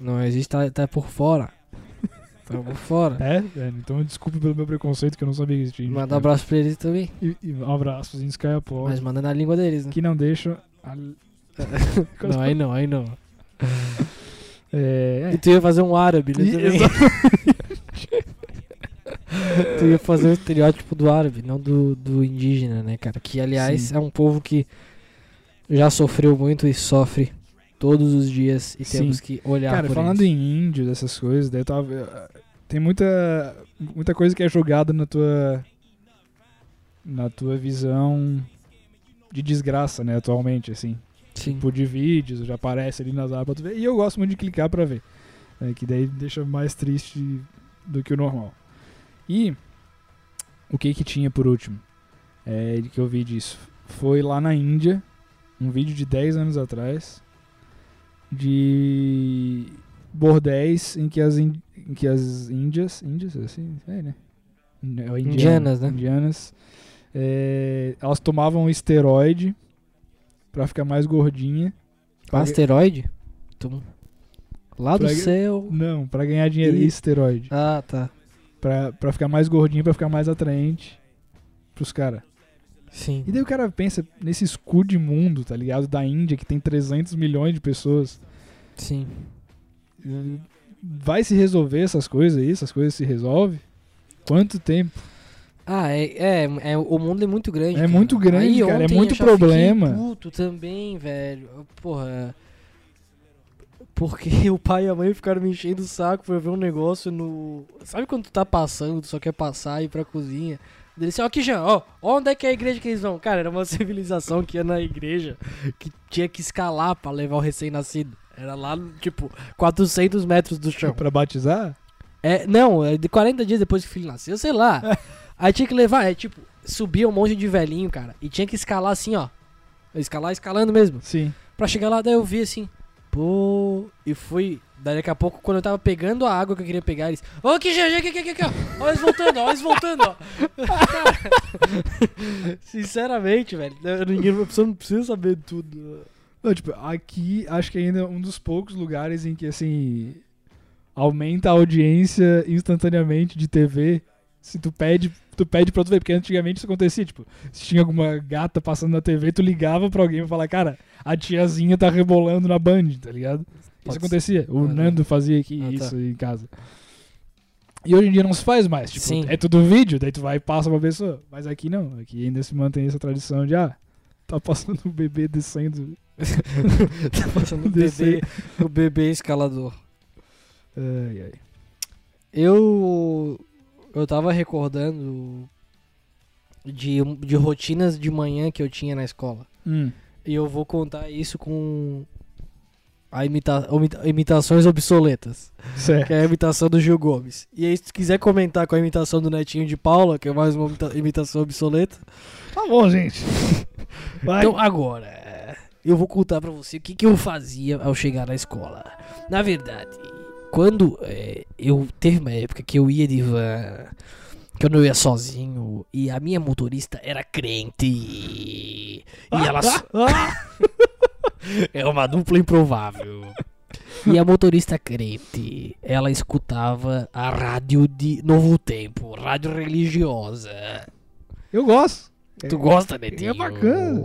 não existe, tá, tá por fora. Tá por fora. É? É, então desculpe pelo meu preconceito que eu não sabia que existia índio. Manda um abraço pra eles também. E, e um abraço aos índios Caiapó. Mas manda na língua deles, né? Que não deixam. a- Não, aí não, aí não. É, E tu ia fazer um árabe, né? E-? Tu ia fazer o estereótipo do árabe, não do, do indígena, né, cara? Que, aliás, Sim. é um povo que já sofreu muito e sofre todos os dias e Sim. temos que olhar Cara, por falando eles. em índio, dessas coisas, daí eu tava. Tem muita. Muita coisa que é jogada na tua. Na tua visão de desgraça, né, atualmente, assim. Sim. Tipo, de vídeos, já aparece ali nas abas. E eu gosto muito de clicar pra ver. né, que daí deixa mais triste do que o normal. E o que que tinha por último? É, que eu vi disso. Foi lá na Índia, um vídeo de 10 anos atrás, de bordéis em que as, in- em que as índias, índias, assim, é, né? É, indiana- Indianas, né? Indianas, é, elas tomavam esteroide pra ficar mais gordinha. Pra Asteroide? Tum. Lá do Pra- céu. Não, pra ganhar dinheiro, E- esteroide. Ah, tá. Pra, pra ficar mais gordinha, pra ficar mais atraente pros caras. Sim. E daí o cara pensa nesse escudo de mundo, tá ligado? Da Índia, que tem 300 milhões de pessoas. Sim. Vai se resolver essas coisas aí? Essas coisas se resolvem? Quanto tempo? Ah, é, é, é- O mundo é muito grande. É cara. muito grande, Aí cara, é muito problema. Puto também, velho. Porra. Porque o pai e a mãe ficaram me enchendo o saco pra ver um negócio no. Sabe quando tu tá passando, tu só quer passar e ir pra cozinha? Ele disse, ó, aqui já, ó, onde é que é a igreja que eles vão? Cara, era uma civilização que ia na igreja que tinha que escalar pra levar o recém-nascido. Era lá, tipo, 400 metros do chão. Pra batizar? É, não, é de 40 dias depois que o filho nasceu, sei lá. Aí tinha que levar, é tipo, subia um monte de velhinho, cara, e tinha que escalar assim, ó. Escalar escalando mesmo. Sim. Pra chegar lá, daí eu vi assim, pô, e fui. Daqui a pouco, quando eu tava pegando a água que eu queria pegar, eles. Ô, já, aqui, aqui, aqui, aqui, ó. Eles voltando, ó, eles voltando, ó. Sinceramente, velho, ninguém, não precisa saber tudo. Não, tipo, aqui acho que ainda é um dos poucos lugares em que, assim, aumenta a audiência instantaneamente de TV. Se tu pede, tu pede pra tu ver, porque antigamente isso acontecia, tipo, se tinha alguma gata passando na TV, tu ligava pra alguém e falar, cara, a tiazinha tá rebolando na Band, tá ligado? Pode isso acontecia. O Ah, tá. Nando fazia aqui Ah, tá. isso em casa. E hoje em dia não se faz mais, tipo, Sim. é tudo vídeo, daí tu vai e passa pra pessoa. Mas aqui não, aqui ainda se mantém essa tradição de, ah, tá passando o bebê descendo. tá passando o bebê, o bebê escalador. Ai, ai. Eu. Eu tava recordando de, de rotinas de manhã que eu tinha na escola. Hum, E eu vou contar isso com. A imita, imitações obsoletas. certo. Que é a imitação do Gil Gomes. E aí, se tu quiser comentar com a imitação do Netinho de Paula, que é mais uma imita- imitação obsoleta. Tá bom, gente. Vai. Então, agora, eu vou contar pra você o que, que eu fazia ao chegar na escola. Na verdade, quando é, eu teve uma época que eu ia de van, que eu não ia sozinho, e a minha motorista era crente. E ela é uma dupla improvável. E a motorista crente, ela escutava a rádio de Novo Tempo, rádio religiosa. Eu gosto. Tu gosta, Netinho? é bacana.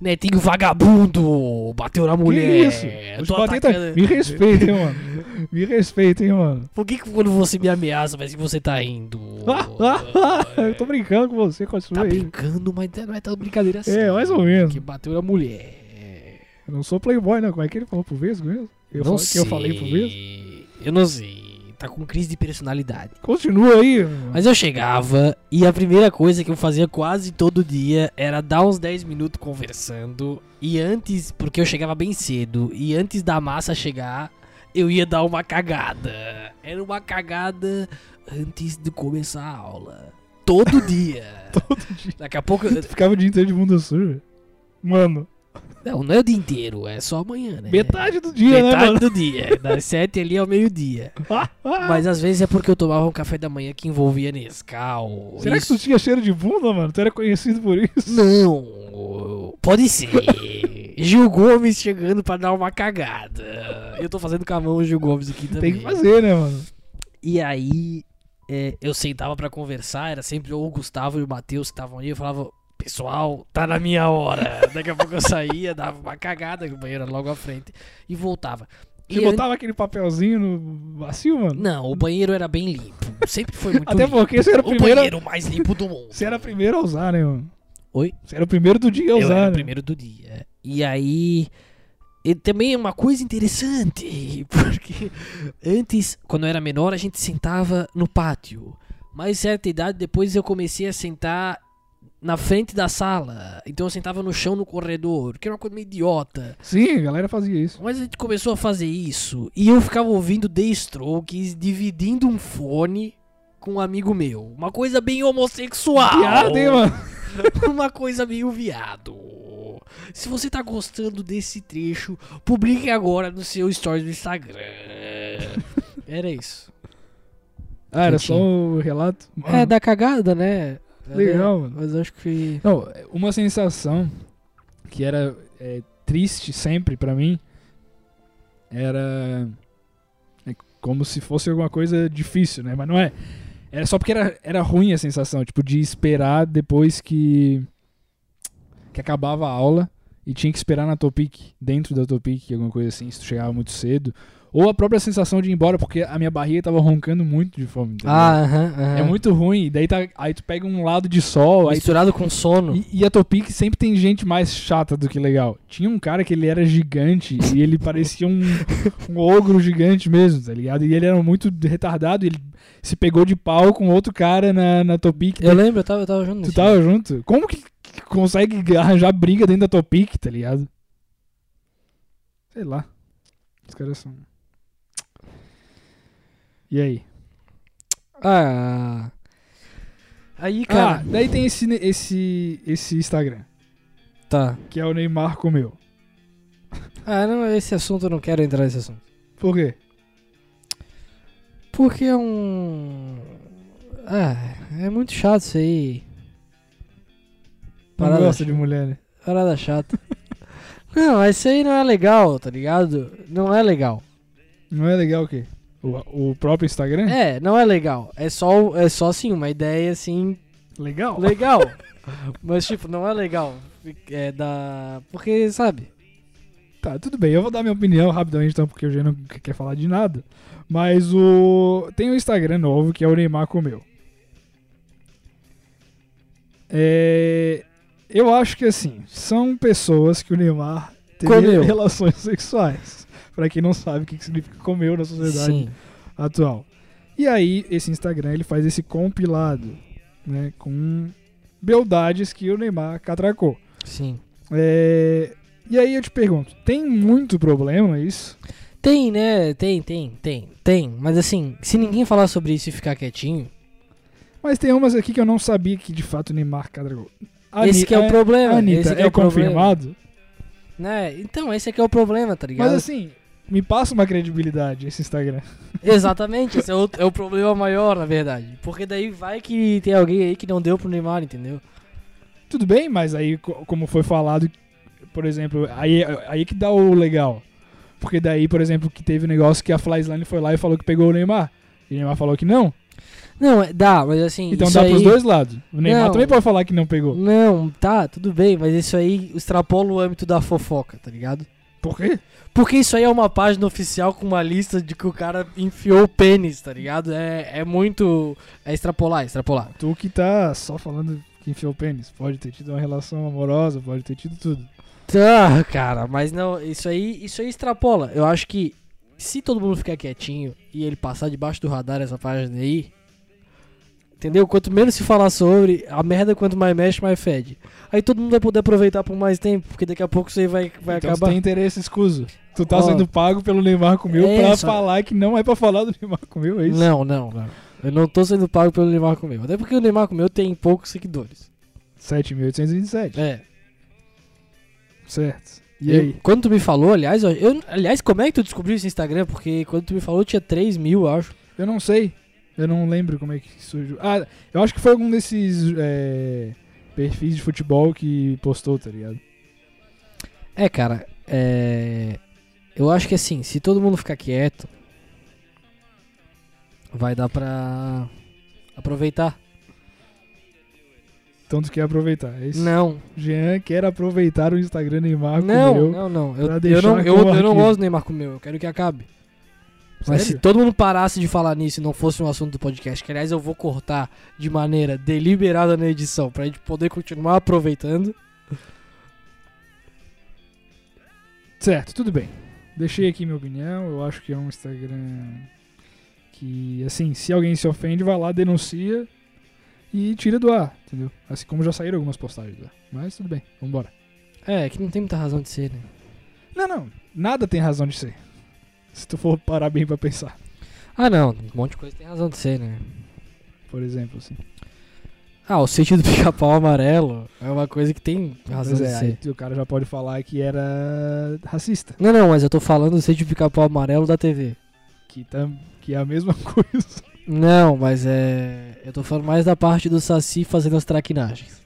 Netinho vagabundo, bateu na mulher. que isso? Atacando- Me respeita, hein, mano. Me respeita, hein, mano. Por que, que quando você me ameaça, parece que você tá indo? eu tô brincando com você, continua Tá aí. brincando, mas não é tão brincadeira assim. É, mais ou menos. Que bateu na mulher. Eu não sou playboy, não. Como é que ele falou pro Vesgo mesmo? Eu não falei, que sei. eu falei pro Vesgo? Eu não sei. Tá com crise de personalidade. Continua aí. Mas eu chegava e a primeira coisa que eu fazia quase todo dia era dar uns 10 minutos conversando. E antes, porque eu chegava bem cedo, e antes da massa chegar, eu ia dar uma cagada. Era uma cagada antes de começar a aula. Todo dia. Todo dia. Daqui a pouco. eu- Ficava o dia inteiro de bunda suja. Mano, Não, não é o dia inteiro, é só amanhã, né? metade do dia, né, Metade do dia. Das 7 ali ao meio-dia. Mas às vezes é porque eu tomava um café da manhã que envolvia Nescau. Será que isso- tu tinha cheiro de bunda, mano? Tu era conhecido por isso? Não, pode ser. Gil Gomes chegando pra dar uma cagada. Eu tô fazendo com a mão o Gil Gomes aqui também. Tem que fazer, né, mano? E aí, é, eu sentava pra conversar, era sempre ou o Gustavo e o Matheus que estavam ali. Eu falava, pessoal, tá na minha hora. Daqui a pouco eu saía, dava uma cagada, que o banheiro era logo à frente, e voltava. Você E an- botava aquele papelzinho no vacio, mano? Não, o banheiro era bem limpo. Sempre foi muito Até limpo. porque você era o o primeiro. banheiro mais limpo do mundo. Você era o primeiro a usar, né, mano? Oi? Você era o primeiro do dia a Eu usar. era o né? primeiro do dia. E aí. E também é uma coisa interessante, porque antes, quando eu era menor, a gente sentava no pátio. Mas certa idade depois eu comecei a sentar na frente da sala. Então eu sentava no chão no corredor, que era uma coisa meio idiota. Sim, a galera fazia isso. Mas a gente começou a fazer isso e eu ficava ouvindo The Strokes dividindo um fone com um amigo meu. Uma coisa bem homossexual. Piada, hein, mano? uma coisa meio viado. Se você tá gostando desse trecho, publique agora no seu stories do Instagram. Era isso. Ah, era só o relato? Mano, É, da cagada, né? Legal, mano. Mas acho que. Não, uma sensação que era é, triste sempre pra mim era é como se fosse alguma coisa difícil, né? Mas não é. Era só porque era, era ruim a sensação, tipo, de esperar depois que que acabava a aula e tinha que esperar na Topic, dentro da Topic, alguma coisa assim, se tu chegava muito cedo, Ou a própria sensação de ir embora, porque a minha barriga tava roncando muito de fome. tá Ah, aham, aham. É muito ruim. Daí tá, aí tu pega um lado de sol, aí Misturado com sono. E, e a Topic sempre tem gente mais chata do que legal. Tinha um cara que ele era gigante e ele parecia um, um ogro gigante mesmo, tá ligado? E ele era muito retardado e ele se pegou de pau com outro cara na, na Topic. Eu lembro, eu tava, eu tava junto. Tu tava junto? Como que, que consegue arranjar briga dentro da Topic, tá ligado? Sei lá. Os caras são. E aí? Ah. Aí, Ah, cara. daí tem esse, esse, esse Instagram, Tá. que é o Neymar comeu. Ah, não, esse assunto eu não quero entrar nesse assunto. Por quê? Porque é um. Ah, é muito chato isso aí. Não Parada, gosta de mulher, né? parada chata. não, mas isso aí não é legal, tá ligado? Não é legal. Não é legal o quê? O, o próprio Instagram? É, não é legal. É só, é só assim, uma ideia assim, Legal? legal. mas, tipo, não é legal. É da. Porque, sabe? Tá, tudo bem. Eu vou dar minha opinião rapidamente, então, porque o G não quer falar de nada. Mas o. Tem um Instagram novo que é o Neymar Comeu. É. Eu acho que assim, são pessoas que o Neymar teve Comeu. relações sexuais. Pra quem não sabe o que que significa comeu na sociedade Sim. atual. E aí, esse Instagram, ele faz esse compilado, né, com beldades que o Neymar catracou. Sim. É, E aí eu te pergunto, tem muito problema isso? Tem, né? Tem, tem, tem, tem. Mas assim, se ninguém falar sobre isso e ficar quietinho, Mas tem umas aqui que eu não sabia que de fato o Neymar catracou. esse que é o problema. Anitta, esse que é, o problema, confirmado? Né? Então, esse aqui é o problema, tá ligado? Mas assim, me passa uma credibilidade esse Instagram. Exatamente, esse é o, é o problema maior, na verdade. Porque daí vai que tem alguém aí que não deu pro Neymar, entendeu? Tudo bem, mas aí, co- como foi falado, por exemplo, aí, aí que dá o legal. Porque daí, por exemplo, que teve um negócio que a Flyslane foi lá e falou que pegou o Neymar. E o Neymar falou que não. Não, é- dá, mas assim. Então dá aí... pros dois lados. O Neymar Não. também pode falar que não pegou. Não, tá, tudo bem, mas isso aí extrapola o âmbito da fofoca, tá ligado? Por quê? Porque isso aí é uma página oficial com uma lista de que o cara enfiou o pênis, tá ligado? É, é muito. É extrapolar, extrapolar. Tu que tá só falando que enfiou o pênis. Pode ter tido uma relação amorosa, pode ter tido tudo. Tá, cara, mas não, isso aí, isso aí extrapola. Eu acho que se todo mundo ficar quietinho e ele passar debaixo do radar essa página aí, entendeu? Quanto menos se falar sobre, a merda quanto mais mexe, mais fede. Aí todo mundo vai poder aproveitar por mais tempo, porque daqui a pouco isso aí vai, vai então acabar. tem interesse escuso. Tu tá Ó. sendo pago pelo Neymar comeu É, pra só- falar que não é pra falar do Neymar comeu, é isso? Não, não, não. Eu não tô sendo pago pelo Neymar Comeu. Até porque o Neymar Comeu tem poucos seguidores. 7.827. É. Certo. E aí? Quando tu me falou, aliás, eu, aliás, como é que tu descobriu esse Instagram? Porque quando tu me falou tinha 3 mil, acho. Eu não sei. Eu não lembro como é que surgiu. Ah, eu acho que foi algum desses é, perfis de futebol que postou, tá ligado? É, cara, é. Eu acho que assim, se todo mundo ficar quieto, vai dar pra aproveitar. Então tu quer aproveitar, é isso? Não, Jean quer aproveitar o Instagram Neymar não, comeu. não, não. Eu, eu não, eu, eu não gosto do Neymar Comeu, eu quero que acabe. Mas se Sério? todo mundo parasse de falar nisso e não fosse um assunto do podcast, que aliás eu vou cortar de maneira deliberada na edição pra gente poder continuar aproveitando. Certo, tudo bem. Deixei aqui minha opinião. Eu acho que é um Instagram que, assim, se alguém se ofende, vai lá, denuncia e tira do ar, entendeu? Assim como já saíram algumas postagens lá. Mas tudo bem, vambora. É, que não tem muita razão de ser, né? Não, não, nada tem razão de ser. Se tu for parar bem pra pensar, Ah, não, um monte de coisa tem razão de ser, né? por exemplo, assim. Ah, o sítio do pica-pau amarelo é uma coisa que tem razão Mas de é, ser. aí o cara já pode falar que era racista. Não, não, mas eu tô falando do sítio do pica-pau amarelo da TV. Que, tam, que é a mesma coisa. Não, mas é. Eu tô falando mais da parte do Saci fazendo as traquinagens.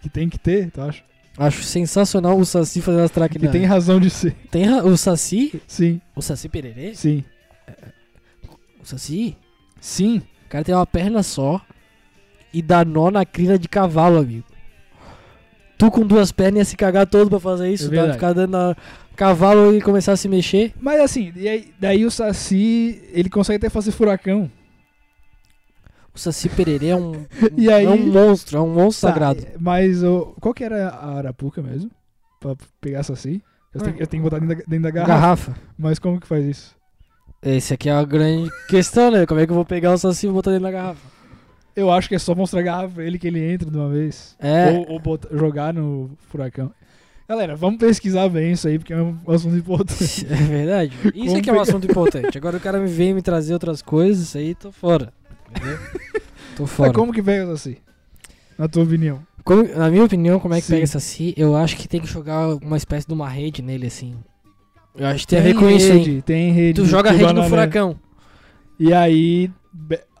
Que tem que ter, tu acha? Acho sensacional o Saci fazendo as traquinagens. tem razão de ser. Tem ra- o Saci? Sim, O Saci Pererê? sim. O Saci? Sim. O cara tem uma perna só e dá nó na crina de cavalo, amigo. tu com duas pernas ia se cagar todo pra fazer isso, É tá? ficar dando a cavalo e começar a se mexer. Mas assim, e aí- daí o Saci, ele consegue até fazer furacão. O Saci Pererê é um, E aí- é um monstro, é um monstro Tá, sagrado. Mas o, qual que era a arapuca mesmo? Pra pegar Saci? Eu, tenho, eu tenho que botar dentro da, dentro da garrafa. Garrafa. Mas como que faz isso? Esse aqui é a grande questão, né? Como é que eu vou pegar o Saci e botar dentro da garrafa? Eu acho que é só mostrar a garrafa pra ele que ele entra de uma vez. É. Ou, ou botar- jogar no furacão. Galera, vamos pesquisar bem isso aí, porque é um assunto importante. É verdade. Isso aqui é um assunto importante. Agora o cara me vem me trazer outras coisas, isso aí tô fora. Entendeu? tô Mas fora. como que pega Saci? Na tua opinião? Como- na minha opinião, como é que Sim. pega Saci? Eu acho que tem que jogar uma espécie de uma rede nele, assim. Eu acho que tem, a ver com isso aí. rede, Tem rede. Tu joga a rede no né? furacão E aí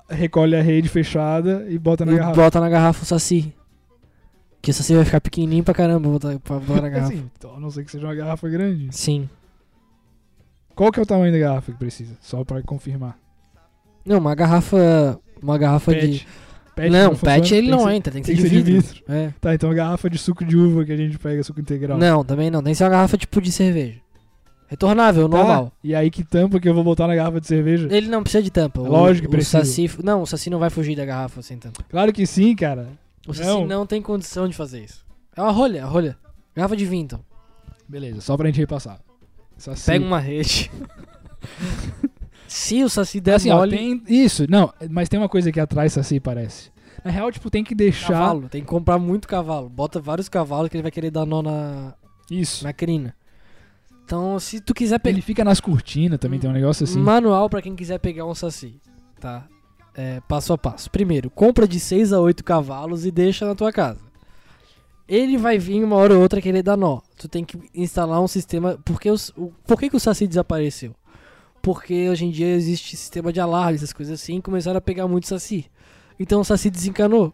recolhe a rede fechada e bota na e garrafa. bota na garrafa o Saci. Que o Saci vai ficar pequenininho pra caramba botar, pra botar na garrafa. Assim, então, a não ser que seja uma garrafa grande. Sim. Qual que é o tamanho da garrafa que precisa? Só pra confirmar. Não, uma garrafa. Uma garrafa de. Pet não, funciona? pet ele não que ser- entra, tem que ser que de ser de vidro. vidro. É. Tá, então a garrafa de suco de uva que a gente pega, suco integral. Não, também não. Tem que ser uma garrafa tipo de cerveja. Retornável, Tá, normal. E aí que tampa que eu vou botar na garrafa de cerveja? Ele não precisa de tampa. É O- lógico que o precisa. Saci, não, o Saci não vai fugir da garrafa sem tampa. Claro que sim, cara. O Saci Não. não, tem condição de fazer isso. É uma rolha, a rolha. Garrafa de vinho, então. Beleza, só pra gente repassar. Saci. Pega uma rede. Se o Saci der Assim, ó, mole, tem isso. Não, mas tem uma coisa que atrás Saci parece. Na real, tipo, tem que deixar cavalo. Tem que comprar muito cavalo. Bota vários cavalos que ele vai querer dar nó na, isso. na crina. Então, se tu quiser pegar... Ele fica nas cortinas também, tem um negócio assim. Manual pra quem quiser pegar um Saci, tá? É, passo a passo. Primeiro, compra de 6 a 8 cavalos e deixa na tua casa. Ele vai vir uma hora ou outra querer dar nó. Tu tem que instalar um sistema. Porque os, o, por que, que o Saci desapareceu? Porque hoje em dia existe sistema de alarme, essas coisas assim, e começaram a pegar muito Saci. Então o Saci desencanou.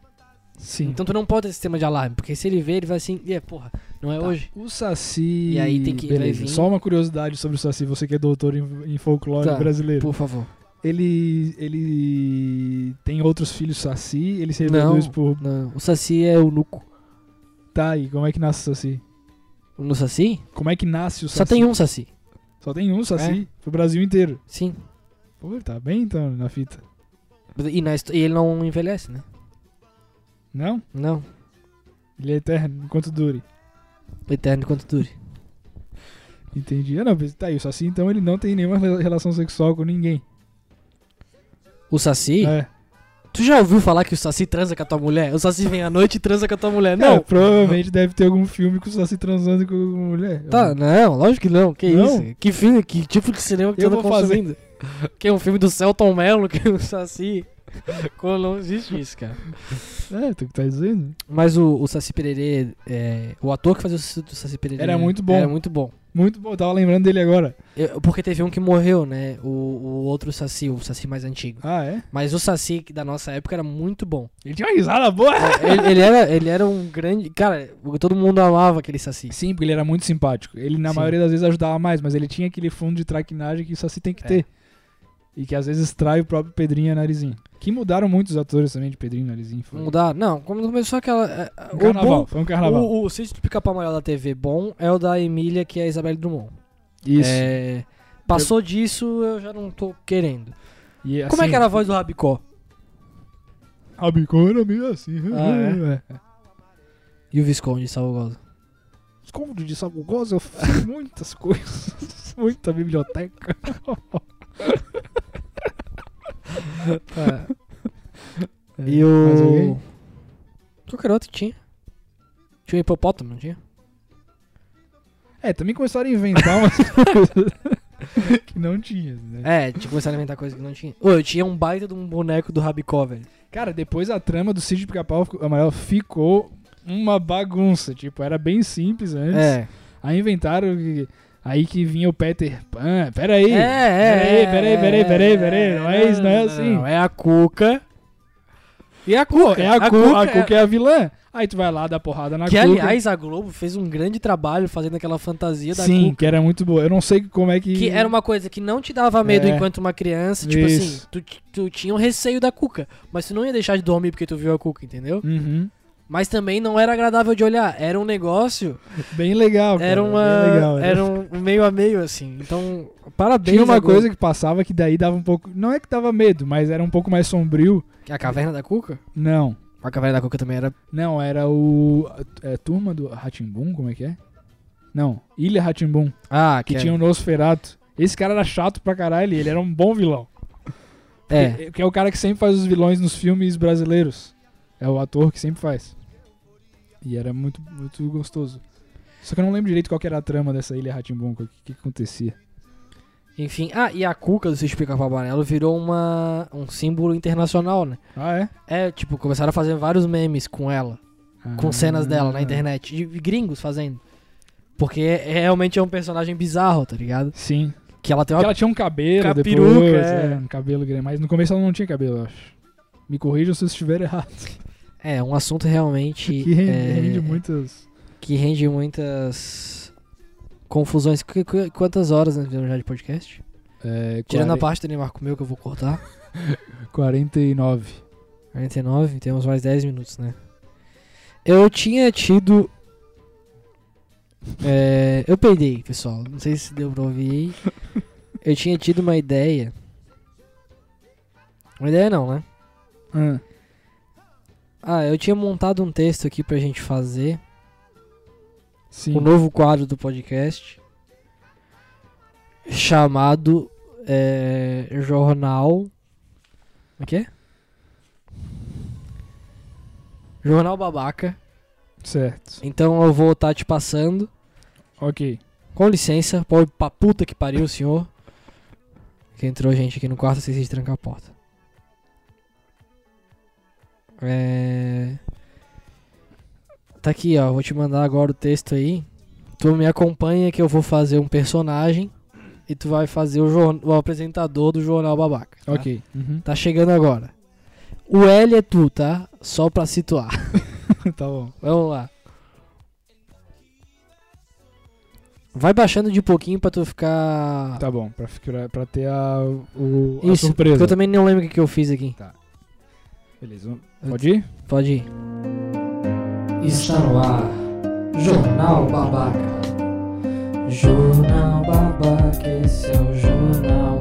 Sim. Então tu não pode ter sistema de alarme, porque se ele ver, ele vai assim, e é, porra, não é Tá. hoje? O Saci. E aí tem que- Beleza. vir- Só uma curiosidade sobre o Saci, você que é doutor em, em folclore Tá. brasileiro. Por favor. Ele. Ele. Tem outros filhos Saci, ele se reproduz por. Não, o Saci é o nuco. Tá, e como é que nasce o Saci? No Saci? Como é que nasce o Saci? Só tem um Saci. Só tem um Saci É. pro Brasil inteiro. Sim. Pô, ele tá bem então na fita. E, na e ele não envelhece, né? Não? Não. Ele é eterno, enquanto dure. Eterno enquanto dure. Entendi. Ah, não, tá aí, o Saci então ele não tem nenhuma rela- relação sexual com ninguém. O Saci? É. Tu já ouviu falar que o Saci transa com a tua mulher? O Saci vem à noite e transa com a tua mulher? Não, Não. provavelmente deve ter algum filme com o Saci transando com uma mulher. Tá, não, lógico que não. Que Não? isso? Que filme, que tipo de cinema que tu Eu anda fazer. consumindo? Que é um filme do Celton Mello, que é o Saci. Não existe isso, cara. É, tu que tá dizendo? Mas o, o Saci Pererê, é, o ator que fazia o Saci- o Saci Pererê... Era muito bom. Era muito bom. Muito bom, tava lembrando dele agora. Eu- porque teve um que morreu, né? O, o outro Saci, o Saci mais antigo. Ah, é? Mas o Saci da nossa época era muito bom. Ele tinha uma risada boa. ele, ele era, ele era um grande. Cara, todo mundo amava aquele Saci. Sim, porque ele era muito simpático. Ele, na Sim. maioria das vezes, ajudava mais, mas ele tinha aquele fundo de traquinagem que o Saci tem que É. ter. E que às vezes trai o próprio Pedrinho e Narizinho. Que mudaram muitos atores também de Pedrinho e Narizinho. Foi Mudar? Não, quando começou aquela. é, é, um o carnaval, bom- foi um carnaval. O, o sítio do Pica-Pau Maior da TV bom é o da Emília, que é a Isabelle Drummond. Isso. É, passou disso, eu já não tô querendo. E, Como é assim, que era a voz do Rabicó? A Bicô era meio assim. Ah, é. E o Visconde de Salgosa? Esconde de Sabugosa, eu fiz muitas coisas. Muita biblioteca. E Mais alguém? o. Qualquer outro tinha. Tinha um hipopótamo, não tinha? É, também começaram a inventar umas coisas que não tinha, né? É, tinha começado a inventar coisa que não tinha. Ô, eu tinha um baita de um boneco do Rabicó, velho. Cara, depois a trama do Sítio de Pica-Pau ficou- amarelo ficou uma bagunça. Tipo, era bem simples antes. É. Aí inventaram que- aí que vinha o Peter Pan. Pera aí. É, é. Peraí, peraí, peraí, peraí, peraí. Não é isso, não é assim. Não, é a Cuca. E a Pô, Cuca. é a, Cuca, a Cuca é a vilã. Aí tu vai lá dar porrada na Que, Cuca. aliás, a Globo fez um grande trabalho fazendo aquela fantasia da Sim, Cuca. que era muito boa. Eu não sei como é que. Que era uma coisa que não te dava medo É. enquanto uma criança. Tipo assim, Isso. tu, tu tinha um receio da Cuca. Mas tu não ia deixar de dormir porque tu viu a Cuca, entendeu? Uhum. Mas também não era agradável de olhar. Era um negócio. Bem legal, cara. Era uma. Legal, né? era um meio a meio, assim. Então, parabéns. Tinha uma a Globo. coisa que passava que daí dava um pouco. Não é que dava medo, mas era um pouco mais sombrio. Que é A Caverna da Cuca? Não. A Caverna da Cuca também era. Não, era o. É, turma do Ratimbum, como é que é? Não, Ilha Ratimbum, Ah, que é- tinha o Nosferatu. Esse cara era chato pra caralho, ele era um bom vilão. É. Que é o cara que sempre faz os vilões nos filmes brasileiros. É o ator que sempre faz. E era muito, muito gostoso. Só que eu não lembro direito qual que era a trama dessa Ilha Ratimbum, o que, que acontecia. Enfim. Ah, e a Cuca do Sítio Pica-Pau Amarelo virou uma, um símbolo internacional, né? Ah, é? É, tipo, começaram a fazer vários memes com ela. Com cenas dela na Ah. internet. De gringos fazendo. Porque é- realmente é um personagem bizarro, tá ligado? Sim. Que ela tem Porque uma. ela tinha um cabelo depois, peruca, é. é. um cabelo grande. Mas no começo ela não tinha cabelo, eu acho. Me corrijam se eu estiver errado. É, um assunto realmente. Que rende, é, rende muitas... Que rende muitas. Confusões. Qu- qu- Quantas horas nós fizemos já de podcast? É, Tirando a quare- parte do Neymar comeu que eu vou cortar. 49. 49, temos mais 10 minutos, né? Eu tinha tido. É, eu peidei, pessoal. Não sei se deu pra ouvir aí. Eu tinha tido uma ideia. Uma ideia não, né? Ah, Ah, eu tinha montado um texto aqui pra gente fazer. sim. um novo quadro do podcast chamado é, Jornal. Como é que é? Jornal Babaca. Certo. Então eu vou estar te passando. Ok. Com licença, pode pra puta que pariu, senhor. Que entrou gente aqui no quarto, esqueci de trancar a porta. É. Tá aqui, ó. Vou te mandar agora o texto aí. Tu me acompanha que eu vou fazer um personagem. E tu vai fazer o, jorn- o apresentador do Jornal Babaca. tá? Ok. Uhum. Tá chegando agora. O L é tu, tá? Só pra situar. tá bom. Vamos lá. Vai baixando de pouquinho pra tu ficar. Tá bom, pra, ficar, pra ter a, o, a Isso, surpresa. porque eu também não lembro o que, que eu fiz aqui. Beleza. Pode ir? Pode ir. Está no ar. Jornal Babaca. Jornal Babaca, esse é o Jornal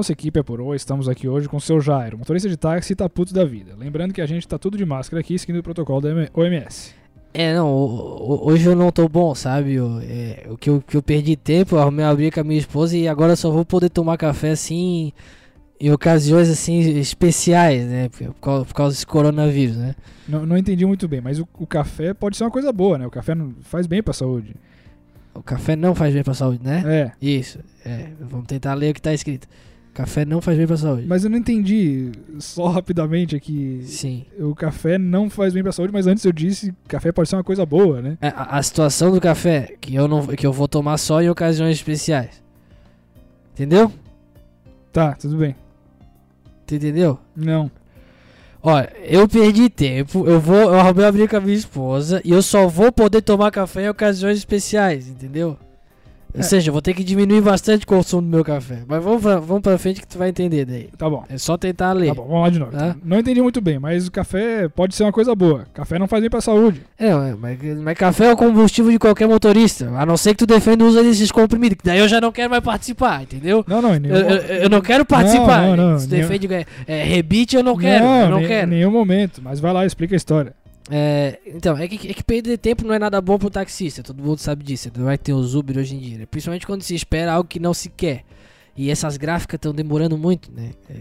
nossa equipe apurou, estamos aqui hoje com o seu Jairo, motorista de táxi e tá puto da vida. Lembrando que a gente tá tudo de máscara aqui, seguindo o protocolo da OMS. É, não, ho- ho- hoje eu não tô bom, sabe? Eu, é, o que eu, que eu perdi tempo, eu arrumei a briga com a minha esposa e agora só vou poder tomar café assim em ocasiões assim especiais, né? Por causa, por causa desse coronavírus, né? Não, não entendi muito bem, mas o, o café pode ser uma coisa boa, né? O café não- faz bem pra saúde. O café não faz bem pra saúde, né? É. Isso, é. Vamos tentar ler o que tá escrito. Café não faz bem pra saúde. Mas eu não entendi, só rapidamente aqui. Sim. O café não faz bem pra saúde, mas antes eu disse que café pode ser uma coisa boa, né? É, A, a situação do café, que eu, não, que eu vou tomar só em ocasiões especiais. Entendeu? Tá, tudo bem. Tu entendeu? Não. Olha, eu perdi tempo, eu vou, eu arrumei a briga com a minha esposa e eu só vou poder tomar café em ocasiões especiais, entendeu? Ou seja, eu vou ter que diminuir bastante o consumo do meu café. Mas vamos pra, vamos pra frente que tu vai entender daí. Tá bom. É só tentar ler. Tá bom, vamos lá de novo. Tá. Não entendi muito bem, mas o café pode ser uma coisa boa. Café não faz bem pra saúde. É, mas, mas café é o combustível de qualquer motorista. A não ser que tu defenda o uso desses comprimidos, que daí eu já não quero mais participar, entendeu? Não, não, nenhum Eu, eu- eu não quero participar. Não, não, não, Se tu nenhum- defende é, é, rebite, eu não quero. eu não quero. Em nenhum momento. Mas vai lá, explica a história. É, então, é que, é que perder tempo não é nada bom pro taxista, todo mundo sabe disso. Não vai ter os Uber hoje em dia, né? principalmente quando se espera algo que não se quer. E essas gráficas estão demorando muito, né? É,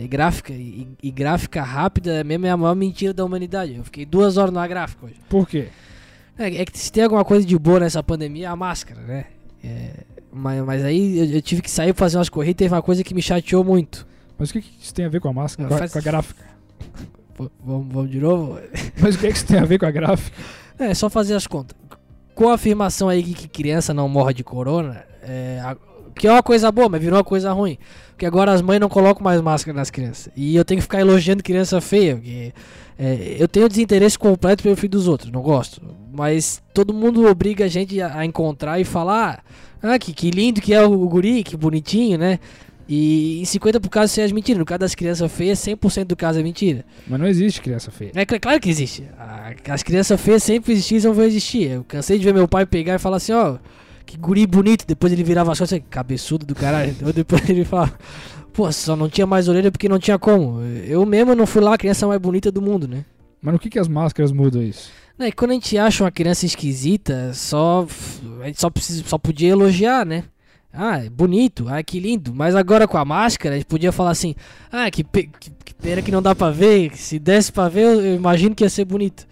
é- é gráfica e, e gráfica rápida mesmo é a maior mentira da humanidade. Eu fiquei duas horas na gráfica hoje. Por quê? É, é que se tem alguma coisa de boa nessa pandemia, é a máscara, né? É, mas, mas aí eu, eu tive que sair pra fazer umas corridas e teve uma coisa que me chateou muito. Mas o que, que isso tem a ver com a máscara? Com faz- com a gráfica? Vamos, vamos de novo? Mas o que, que isso tem a ver com a gráfica? É, é só fazer as contas. Com a afirmação aí que, que criança não morre de corona, é, a- que é uma coisa boa, mas virou uma coisa ruim. Porque agora as mães não colocam mais máscara nas crianças. E eu tenho que ficar elogiando criança feia, porque é, eu tenho desinteresse completo pelo filho dos outros, não gosto. Mas todo mundo obriga a gente a, a encontrar e falar, ah, que, que lindo que é o guri, que bonitinho, né? E em 50 por caso são as mentiras. No caso das crianças feias, 100% do caso é mentira. Mas não existe criança feia. É cl- claro que existe. As crianças feias sempre existiram e vão existir. Eu cansei de ver meu pai pegar e falar assim, ó, que guri bonito. Depois ele virava as costas, assim, cabeçudo do caralho. Ou depois ele falava, pô, só não tinha mais orelha porque não tinha como. Eu mesmo não fui lá a criança mais bonita do mundo, né? Mas no que, que as máscaras mudam isso? Não, e quando a gente acha uma criança esquisita, só a gente só, precisa, só podia elogiar, né? Ah, é bonito, ah, que lindo. Mas agora com a máscara, a gente podia falar assim: ah, que, pe- que, que pena que não dá pra ver. Se desse pra ver, eu, imagino que ia ser bonito.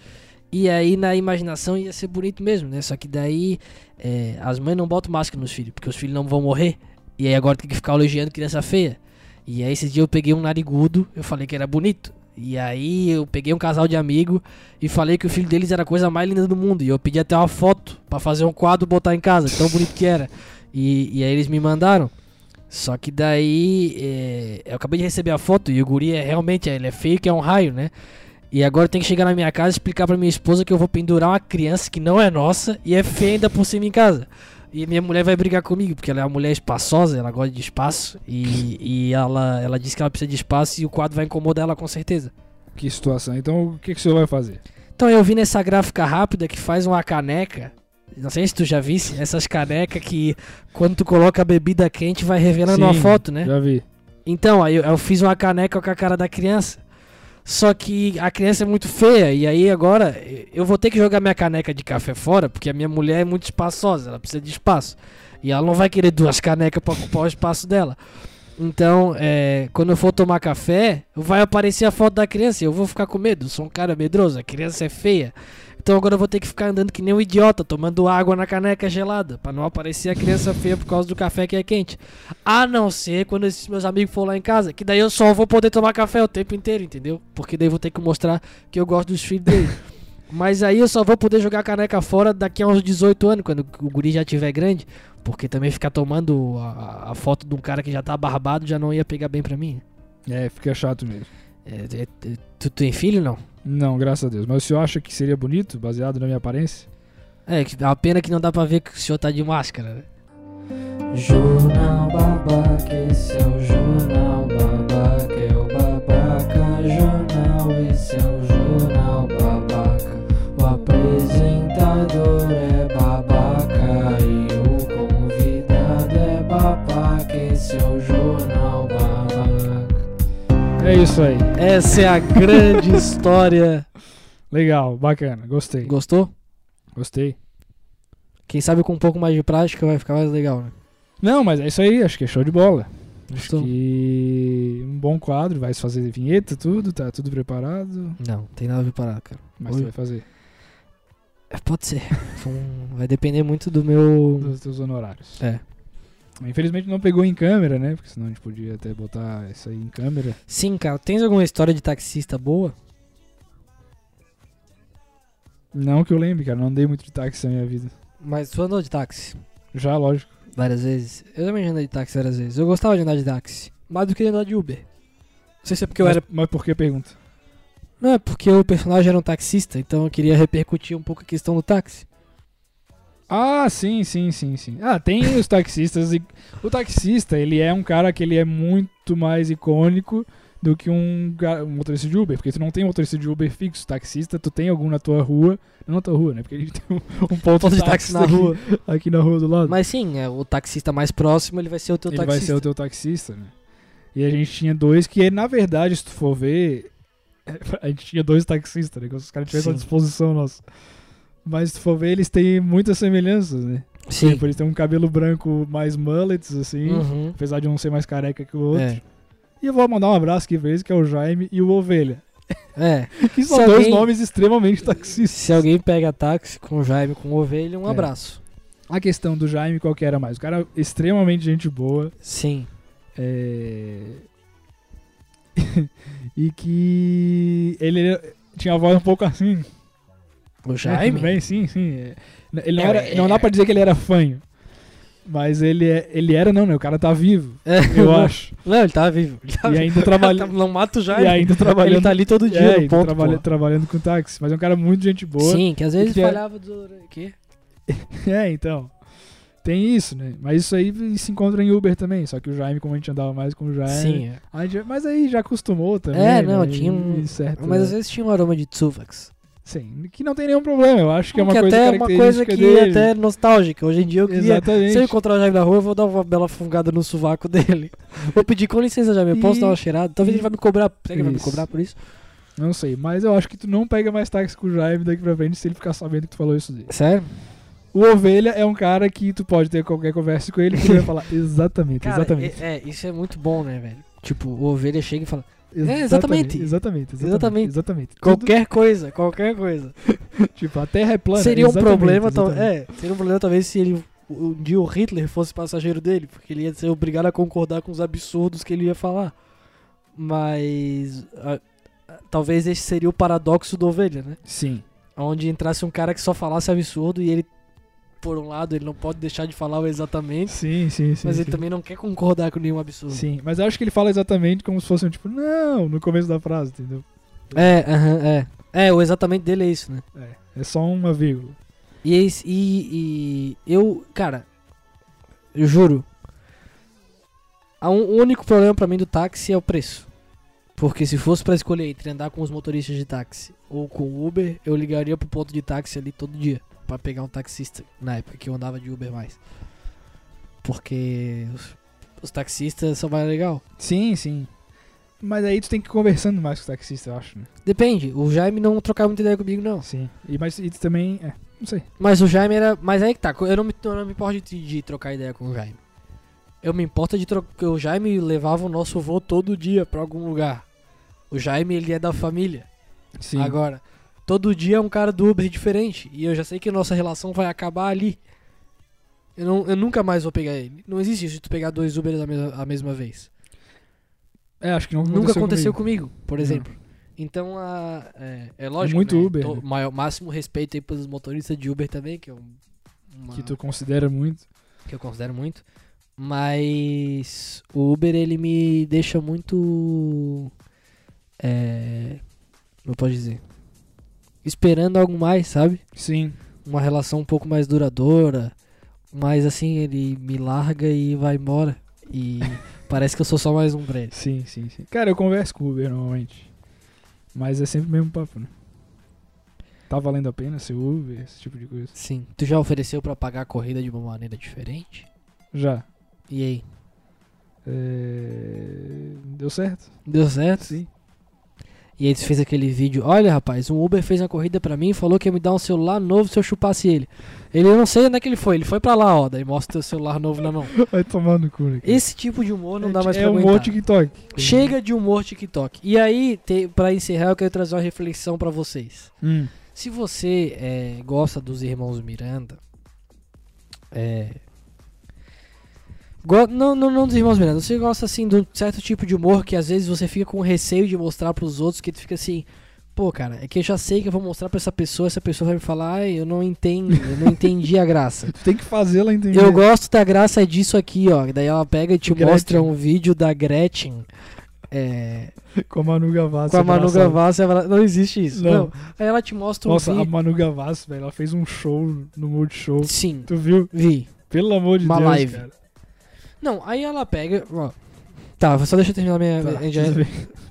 E aí na imaginação ia ser bonito mesmo, né? Só que daí é, as mães não botam máscara nos filhos, porque os filhos não vão morrer. E aí agora tem que ficar elogiando criança feia. E aí esse dia eu peguei um narigudo, eu falei que era bonito. E aí eu peguei um casal de amigo e falei que o filho deles era a coisa mais linda do mundo. E eu pedi até uma foto pra fazer um quadro botar em casa, tão bonito que era. E, e aí eles me mandaram. Só que daí é, eu acabei de receber a foto e o guri é realmente ele é feio que é um raio, né? E agora tem que chegar na minha casa e explicar pra minha esposa que eu vou pendurar uma criança que não é nossa e é feia ainda por cima em casa. E minha mulher vai brigar comigo, porque ela é uma mulher espaçosa, ela gosta de espaço. E, e ela, ela disse que ela precisa de espaço e o quadro vai incomodar ela com certeza. Que situação. Então o que, que o senhor vai fazer? Então eu vi nessa gráfica rápida que faz uma caneca. Não sei se tu já visse, essas canecas que quando tu coloca a bebida quente vai revelando uma foto, né? Já vi. Então, aí eu, eu fiz uma caneca com a cara da criança. Só que a criança é muito feia. E aí agora eu vou ter que jogar minha caneca de café fora, porque a minha mulher é muito espaçosa, ela precisa de espaço. E ela não vai querer duas canecas pra ocupar o espaço dela. Então, é, quando eu for tomar café, vai aparecer a foto da criança e eu vou ficar com medo. Sou um cara medroso, a criança é feia. Então agora eu vou ter que ficar andando que nem um idiota, tomando água na caneca gelada, pra não aparecer a criança feia por causa do café que é quente. A não ser quando esses meus amigos for lá em casa, que daí eu só vou poder tomar café o tempo inteiro, entendeu? Porque daí eu vou ter que mostrar que eu gosto dos filhos dele. Mas aí eu só vou poder jogar a caneca fora daqui a uns 18 anos, quando o guri já tiver grande. Porque também ficar tomando a, a foto de um cara que já tá barbado já não ia pegar bem pra mim. É, fica chato mesmo. É, é, tu tem filho não? Não, graças a Deus. Mas o senhor acha que seria bonito, baseado na minha aparência? É, que- a pena que não dá pra ver que o senhor tá de máscara, né? Jornal Babaca, esse é o Jornal Babaca, É isso aí. Essa é a grande história. Legal, bacana. Gostei. Gostou? Gostei. Quem sabe com um pouco mais de prática vai ficar mais legal, né? Não, mas é isso aí. Acho que é show de bola. Acho Gostou? que um bom quadro. Vai fazer vinheta, tudo. Tá tudo preparado. Não, tem nada parar, cara. Mas você vai fazer É, Pode ser. Vai depender muito do meu. dos teus honorários. É. Infelizmente não pegou em câmera, né? Porque senão a gente podia até botar isso aí em câmera. Sim, cara. Tens alguma história de taxista boa? Não que eu lembre, cara. Não andei muito de táxi na minha vida. Mas tu andou de táxi Já, lógico. várias vezes? Eu também já andei de táxi várias vezes. Eu gostava de andar de táxi. Mais do que de andar de Uber. Não sei se é porque eu mas, era. mas por que pergunta? Não, é porque o personagem era um taxista, então eu queria repercutir um pouco a questão do táxi. Ah, sim, sim, sim, sim. Ah, tem os taxistas e o taxista, ele é um cara que ele é muito mais icônico do que um, um motorista de Uber, porque tu não tem motorista de Uber fixo, taxista, tu tem algum na tua rua, não na tua rua, né? Porque a gente tem um, um ponto de táxi na aqui, rua. aqui na rua do lado. Mas sim, é, o taxista mais próximo ele vai ser o teu ele taxista. vai ser o teu taxista, né? E a gente tinha dois que, na verdade, se tu for ver, a gente tinha dois taxistas, né? Que os caras tivessem à disposição nossa. Mas se tu for ver, eles têm muitas semelhanças, né? Sim. Tipo, eles têm um cabelo branco mais mullets, assim, Uhum. apesar de um ser mais careca que o outro. É. E eu vou mandar um abraço aqui pra eles, que é o Jaime e o Ovelha. É. Que são Se dois alguém- nomes extremamente taxistas. Se alguém pega táxi com o Jaime com ovelha, um É. abraço. A questão do Jaime, qual que era mais? O cara é extremamente gente boa. Sim. É... e que ele tinha a voz um pouco assim. O É, Jaime? tudo bem, sim, sim. É, Ele não, É, era, é, não dá pra dizer que ele era fanho. Mas ele, é, ele era, não, né? O cara tá vivo, É, eu não, acho. Não, ele tá vivo. Ele tá E vivo. ainda trabalha- Não mata o E Jaime. ainda trabalhando. Ele tá ali todo dia é, no ponto, trabalha- trabalhando com táxi. Mas é um cara muito gente boa. Sim, que às vezes que é- falhava do... Quê? É, então. Tem isso, né? Mas isso aí se encontra em Uber também. Só que o Jaime, como a gente andava mais com o Jaime. Sim, é. gente- mas aí já acostumou também. É, não, né? tinha um- E certo, Mas né? às vezes tinha um aroma de Tsuvax. Sim, que não tem nenhum problema. Eu acho que é uma que coisa até é uma coisa que é dele. até nostálgica. Hoje em dia eu queria... Exatamente. Se eu encontrar o Jaime na rua, eu vou dar uma bela fungada no sovaco dele. Vou pedir com licença, Jaime, eu posso E- dar uma cheirada? Talvez e- ele vai me cobrar. Será que ele vai me cobrar por isso? Não sei, mas eu acho que tu não pega mais táxi com o Jaime daqui pra frente se ele ficar sabendo que tu falou isso dele. Sério? O Ovelha é um cara que tu pode ter qualquer conversa com ele que ele vai falar exatamente, Cara, exatamente. É, é, isso é muito bom, né, velho? Tipo, o ovelha chega e fala exatamente. exatamente. Exatamente, exatamente. Exatamente. exatamente. Qualquer coisa, qualquer coisa. tipo, a Terra é plana. seria um problema, exatamente. é, seria um problema talvez se ele um dia o Hitler fosse passageiro dele, porque ele ia ser obrigado a concordar com os absurdos que ele ia falar. Mas a- a- talvez esse seria o paradoxo do ovelha, né? Sim. Onde entrasse um cara que só falasse absurdo e ele, por um lado, ele não pode deixar de falar o exatamente, Sim, sim, sim. mas sim. ele também não quer concordar com nenhum absurdo. Sim, mas eu acho que ele fala exatamente como se fosse um tipo, não, no começo da frase, entendeu? É, aham, é. É, o exatamente dele é isso, né? É, é só uma vírgula. E, é esse- e, e eu, cara, eu juro, o único problema pra mim do táxi é o preço. Porque se fosse pra escolher entre andar com os motoristas de táxi ou com o Uber, eu ligaria pro ponto de táxi ali todo dia pra pegar um taxista na época que eu andava de Uber mais. Porque os, os taxistas são mais legal. Sim, sim. Mas aí tu tem que ir conversando mais com o taxista, eu acho, né? Depende, o Jaime não trocava muita ideia comigo não. Sim. E, mas e tu também, é, não sei. Mas o Jaime era. Mas aí que tá, eu não me, eu não me importo de, de trocar ideia com o Jaime. Eu me importo de trocar. Porque o Jaime levava o nosso voo todo dia pra algum lugar. O Jaime, ele é da família. Sim. Agora, todo dia é um cara do Uber diferente. E eu já sei que nossa relação vai acabar ali. Eu, não, eu nunca mais vou pegar ele. Não existe isso de tu pegar dois Ubers a mesma, a mesma vez. É, acho que não Nunca aconteceu aconteceu comigo. comigo, por exemplo. Então, a, é, é lógico. muito né? Uber, Tô- né? maior, máximo respeito aí pelos motoristas de Uber também, que é um, uma- Que tu considera muito. que eu considero muito. Mas o Uber ele me deixa muito. É. Como eu posso dizer? Esperando algo mais, sabe? Sim. Uma relação um pouco mais duradoura. Mas assim, ele me larga e vai embora. E parece que eu sou só mais um pra ele. Sim, sim, sim. Cara, eu converso com o Uber normalmente. Mas é sempre o mesmo papo, né? Tá valendo a pena ser Uber, esse tipo de coisa. Sim. Tu já ofereceu pra pagar a corrida de uma maneira diferente? Já. E aí? É... Deu certo? Deu certo? Sim. E aí tu fez aquele vídeo, olha rapaz, um Uber fez uma corrida pra mim e falou que ia me dar um celular novo se eu chupasse ele. Ele eu não sei onde é que ele foi, ele foi pra lá, ó, daí mostra teu celular novo na mão. Vai tomar no cu, né? Esse tipo de humor não dá mais é pra um aguentar. monte TikTok. Chega de humor TikTok. E aí, pra encerrar, eu quero trazer uma reflexão pra vocês. Hum. Se você é, gosta dos irmãos Miranda, é. Go- não, não, não dos irmãos Miranda, você gosta assim de um certo tipo de humor que às vezes você fica com receio de mostrar pros outros, que tu fica assim, pô, cara, é que eu já sei que eu vou mostrar pra essa pessoa, essa pessoa vai me falar, ai, eu não entendo, eu não entendi a graça. Tu tem que fazê-la entender. Eu gosto da graça disso aqui, ó. Daí ela pega e te Gretchen. mostra um vídeo da Gretchen. É, Com a Manu Gavassi. com a Manu. Gavassi, ela- não existe isso. Não. Não. Aí ela te mostra um Nossa, a vídeo. Manu Gavassi, velho, ela fez um show no Multishow. Sim, Tu viu? vi. Pelo amor de Uma Deus, live. cara. Não, aí ela pega. Ó. Tá, só deixa eu terminar minha. Tá, minha-.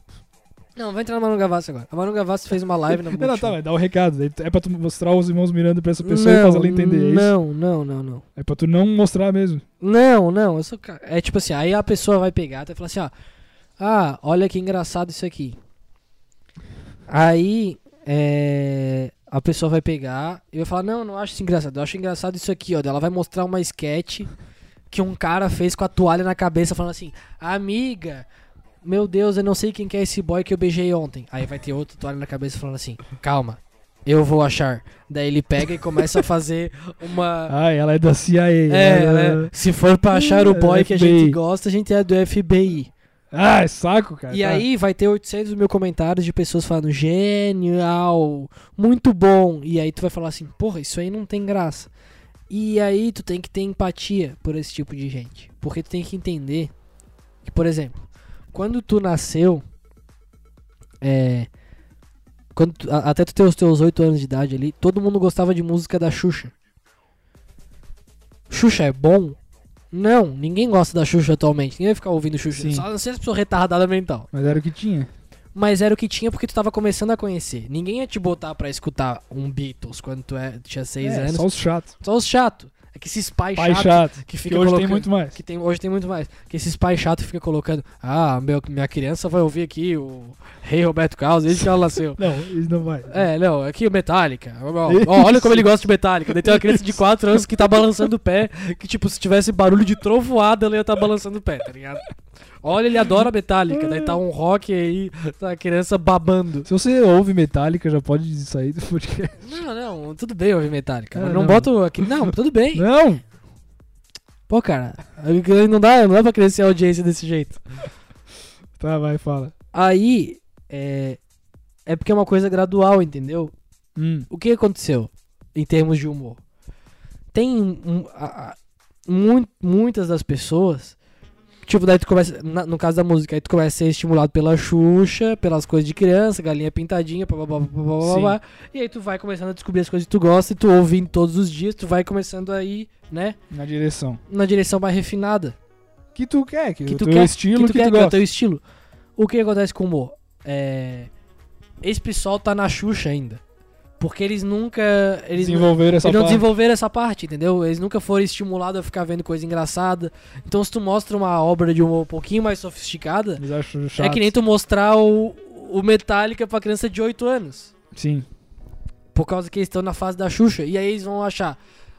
Não, vai entrar na Manu Gavassi agora. A Manu Gavassi fez uma live na Não, não, tá, vai dar o recado. Daí É pra tu mostrar os irmãos Miranda pra essa pessoa e fazer ela entender. É isso? Não, não, não, não. É pra tu não mostrar mesmo. Não, não, eu sou É tipo assim, aí a pessoa vai pegar e falar assim, ó. Ah, olha que engraçado isso aqui. Aí é, a pessoa vai pegar e vai falar, não, não acho isso engraçado, eu acho engraçado isso aqui, ó. Ela vai mostrar uma sketch que um cara fez com a toalha na cabeça, falando assim, amiga, meu Deus, eu não sei quem que é esse boy que eu beijei ontem. Aí vai ter outro toalha na cabeça falando assim, calma, eu vou achar. Daí ele pega e começa a fazer uma. Ah, ela é da CIA. É, ela- né? Se for pra achar o É, boy que a gente gosta, a gente é do FBI. Ah, é saco, cara. E tá. aí vai ter 800 mil comentários de pessoas falando genial, muito bom. E aí tu vai falar assim, porra, isso aí não tem graça. E aí tu tem que ter empatia por esse tipo de gente. Porque tu tem que entender que, por exemplo, quando tu nasceu, é, quando tu- a- até tu ter os teus 8 anos de idade ali, todo mundo gostava de música da Xuxa. Xuxa é bom? Não, ninguém gosta da Xuxa atualmente. Ninguém vai ficar ouvindo Xuxa. Sim. Só não sei as pessoas retardadas mental. Mas era o que tinha. Mas era o que tinha porque tu tava começando a conhecer. Ninguém ia te botar pra escutar um Beatles quando tu é- tinha 6 É, anos. só os chatos. Só os chatos. É que esses pais Pai chatos chato. que Que hoje colocando... tem muito mais. Que tem, hoje tem muito mais. Que esses pais chatos ficam colocando... Ah, meu, minha criança vai ouvir aqui o Rei Roberto Carlos desde que ela nasceu. Não, isso não vai. É, não, aqui o Metallica. Ó, ó, olha como ele gosta de Metallica. Daí tem uma criança de 4 anos que tá balançando o pé. Que, tipo, se tivesse barulho de trovoada, ela ia estar balançando o pé, tá ligado? Olha, ele adora Metallica. Daí tá um rock aí, tá a criança babando. Se você ouve Metallica, já pode sair do podcast. Não, não, tudo bem ouvir Metallica. É, mas não, não. boto aqui. Não, tudo bem. Não! Pô, cara, não dá, não dá pra crescer a audiência desse jeito. Tá, vai, fala. Aí, é. É porque é uma coisa gradual, entendeu? Hum, O que aconteceu em termos de humor? Tem um, a- a- mui- muitas das pessoas. Tipo, daí tu começa. na- no caso da música, aí tu começa a ser estimulado pela Xuxa, pelas coisas de criança, galinha pintadinha, blá, blá, blá, blá, blá, blá. E aí tu vai começando a descobrir as coisas que tu gosta e tu ouvindo todos os dias, tu vai começando a ir, né? na direção. Na direção mais refinada. Que tu quer, que, Que tu teu quer, estilo, que tu que quer, tu que é o teu estilo. O que acontece com o humor? É. Esse pessoal tá na Xuxa ainda. Porque eles nunca. Eles nu- Desenvolver essa eles não parte. desenvolveram essa parte, entendeu? Eles nunca foram estimulados a ficar vendo coisa engraçada. Então, se tu mostra uma obra de humor um pouquinho mais sofisticada, é que nem tu mostrar o, o Metallica pra criança de 8 anos. Sim. Por causa que eles estão na fase da Xuxa. E aí eles vão achar,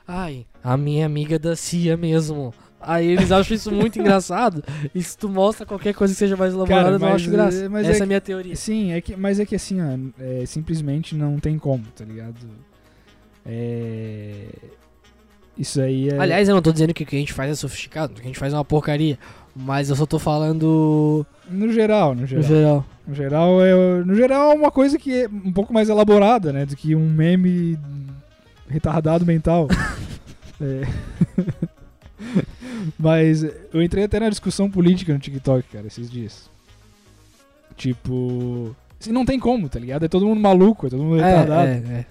ai, a minha amiga da Cia mesmo. Aí eles acham isso muito engraçado. E se tu mostra qualquer coisa que seja mais elaborada, Cara, eu não acho graça. é- mas Essa é é a minha teoria. Sim, é que, mas é que assim, ó, é, simplesmente não tem como, tá ligado? É... Isso aí é... Aliás, eu não tô dizendo que o que a gente faz é sofisticado, que a gente faz é uma porcaria. Mas eu só tô falando no geral, no no geral. geral. No geral, é, no geral é uma coisa que é um pouco mais elaborada, né? Do que um meme retardado mental. É. Mas eu entrei até na discussão política no TikTok, cara, esses dias. Tipo. Assim, não tem como, tá ligado? É todo mundo maluco, é todo mundo retardado. É, é, é.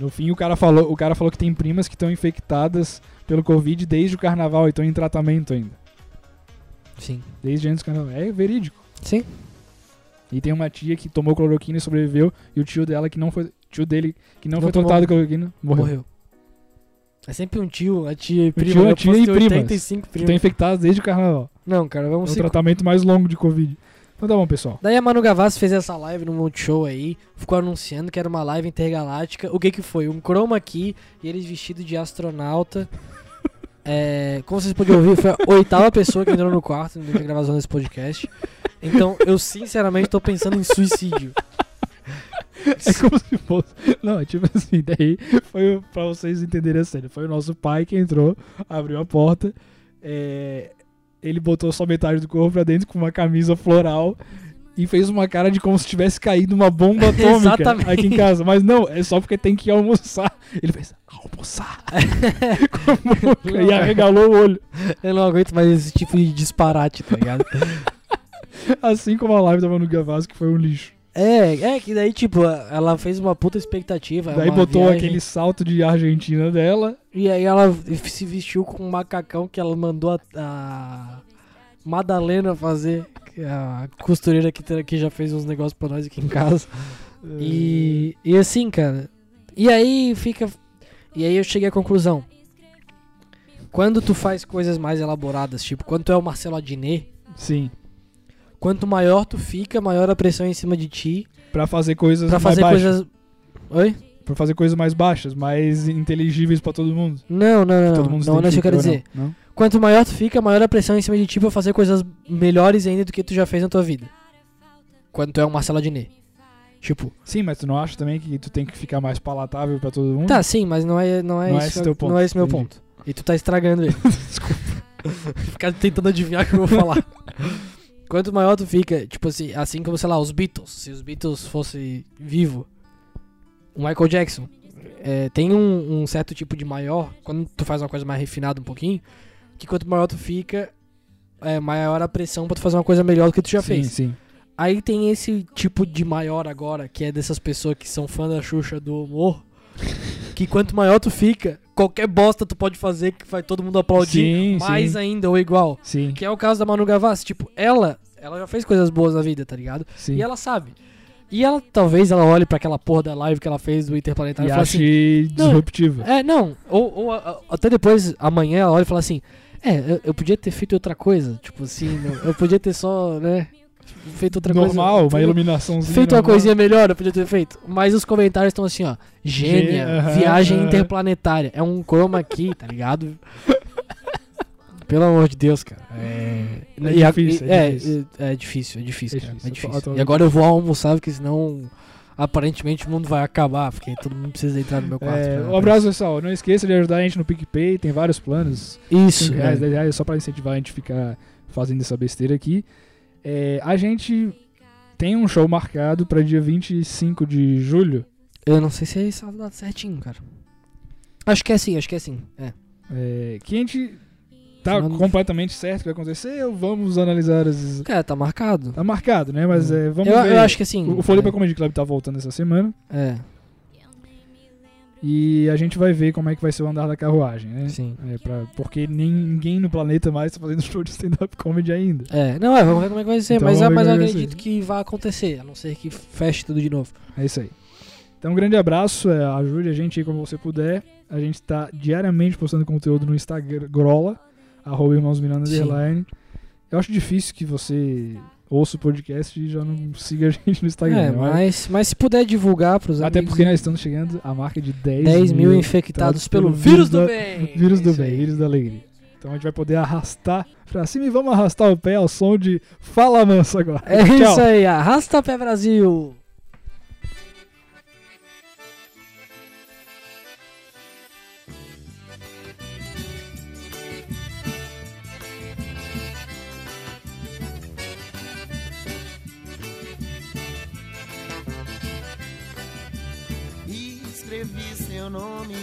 No fim, o cara falou, o cara falou que tem primas que estão infectadas pelo Covid desde o carnaval e estão em tratamento ainda. Sim. Desde antes do carnaval. É verídico. Sim. E tem uma tia que tomou cloroquina e sobreviveu, e o tio dela que não foi. Tio dele que não, Não foi tomou. tratado com cloroquina morreu. Morreu. É sempre um tio, a tia e Um prima. tio, a eu tia e primas. 85 Que primas. estão infectados desde o carnaval. Não, cara, É vamos o se... tratamento mais longo de Covid. Então tá bom, pessoal. Daí a Manu Gavassi fez essa live no Multishow aí, ficou anunciando que era uma live intergaláctica. O que que foi? Um chroma key e eles vestidos de astronauta. É, como vocês podem ouvir, foi a oitava pessoa que entrou no quarto durante a gravação desse podcast. Então, eu sinceramente tô pensando em suicídio. É como se fosse. Não, é tipo assim, daí foi pra vocês entenderem a cena. Foi o nosso pai que entrou, abriu a porta, é, ele botou só metade do corpo pra dentro com uma camisa floral e fez uma cara de como se tivesse caído uma bomba atômica Exatamente. aqui em casa. Mas não, é só porque tem que almoçar. Ele fez, almoçar? Com e arregalou o olho. Eu não aguento mais esse tipo de disparate, tá ligado? Assim como a live da Manu Gavassi, que foi um lixo. É, é que daí, tipo, ela fez uma puta expectativa. Daí uma botou viagem, aquele salto de Argentina dela. E aí ela se vestiu com um macacão que ela mandou a, a Madalena fazer. é A costureira que, que já fez uns negócios pra nós aqui em casa. E, e assim, cara. E aí fica. E aí eu cheguei à conclusão. Quando tu faz coisas mais elaboradas, tipo, quando tu é o Marcelo Adnet, Sim. Quanto maior tu fica, maior a pressão em cima de ti Pra fazer coisas pra mais fazer baixas. coisas. Oi? Pra fazer coisas mais baixas, mais inteligíveis pra todo mundo. Não, não, não. todo Não, mundo se não, não é isso que eu quero dizer. Não? Não? Quanto maior tu fica, maior a pressão em cima de ti pra fazer coisas melhores ainda do que tu já fez na tua vida. Quando tu é um Marcelo Adnet. Tipo, Sim, mas tu não acha também que tu tem que ficar mais palatável pra todo mundo? tá, sim, mas não é, não é, Não é isso, esse teu ponto, não é esse meu entendi. ponto. E tu tá estragando ele. Desculpa. Ficar tentando adivinhar o que eu vou falar. Quanto maior tu fica, tipo assim, assim como, sei lá, os Beatles. Se os Beatles fossem vivo, o Michael Jackson. é, tem um, um certo tipo de maior, quando tu faz uma coisa mais refinada um pouquinho, que quanto maior tu fica, é, maior a pressão pra tu fazer uma coisa melhor do que tu já sim, fez. sim. Aí tem esse tipo de maior agora, que é dessas pessoas que são fã da Xuxa do humor, que quanto maior tu fica, qualquer bosta tu pode fazer que vai todo mundo aplaudir, Sim, mais sim. ainda ou igual. Sim, Que é o caso da Manu Gavassi, tipo, ela, ela já fez coisas boas na vida, tá ligado? sim. E ela sabe. E ela, talvez, ela olhe pra aquela porra da live que ela fez do Interplanetário E e fale assim, Não. disruptiva. é, não, ou, ou, a- até depois, amanhã, ela olha e fala assim, é, eu, eu podia ter feito outra coisa, tipo assim, eu podia ter só, né, feito outra coisa. Normal, uma iluminaçãozinha. Feito uma normal. coisinha melhor, eu podia ter feito. Mas os comentários estão assim, ó. Gênia, Gê- viagem aham. interplanetária. É um chroma aqui, tá ligado? Pelo amor de Deus, cara. É, É e a- difícil, e- é difícil. é, é difícil, é difícil, É cara, difícil, é difícil. E agora eu vou almoçar, porque senão aparentemente o mundo vai acabar, porque todo mundo precisa entrar no meu quarto. É, um abraço, pessoal. Não esqueça de ajudar a gente no PicPay, tem vários planos. Isso, 5 reais, é. 10 reais, só pra incentivar a gente ficar fazendo essa besteira aqui. É, a gente tem um show marcado pra dia 25 de julho. Eu não sei se é isso a data certinho, cara. Acho que é sim, acho que é sim. É. é, que a gente tá completamente certo que vai acontecer. Vamos analisar as. Cara, tá marcado. Tá marcado, né? Mas é, vamos eu, ver. eu acho que assim. O, o Floripa Comedy Club tá voltando essa semana. É, E a gente vai ver como é que vai ser o andar da carruagem, né? sim. É, pra, porque ninguém no planeta mais tá fazendo show de stand-up comedy ainda. É, não, é, vamos ver como é que vai ser, Então mas, é, mas eu é que vai acredito que vai acontecer, a não ser que feche tudo de novo. É isso aí. Então, um grande abraço, é, ajude a gente aí como você puder. A gente tá diariamente postando conteúdo no Instagram, Grola, arroba Irmãos Miranda. Eu acho difícil que você ouça o podcast e já não siga a gente no Instagram. É, mas, mas se puder divulgar pros Até amigos, porque nós estamos chegando à marca de 10, 10 mil infectados pelo vírus do bem. Vírus do bem, vírus da alegria. Então a gente vai poder arrastar pra cima e vamos arrastar o pé ao som de Fala Manso agora. É Tchau. isso aí, arrasta pé Brasil. Escrevi seu nome na areia.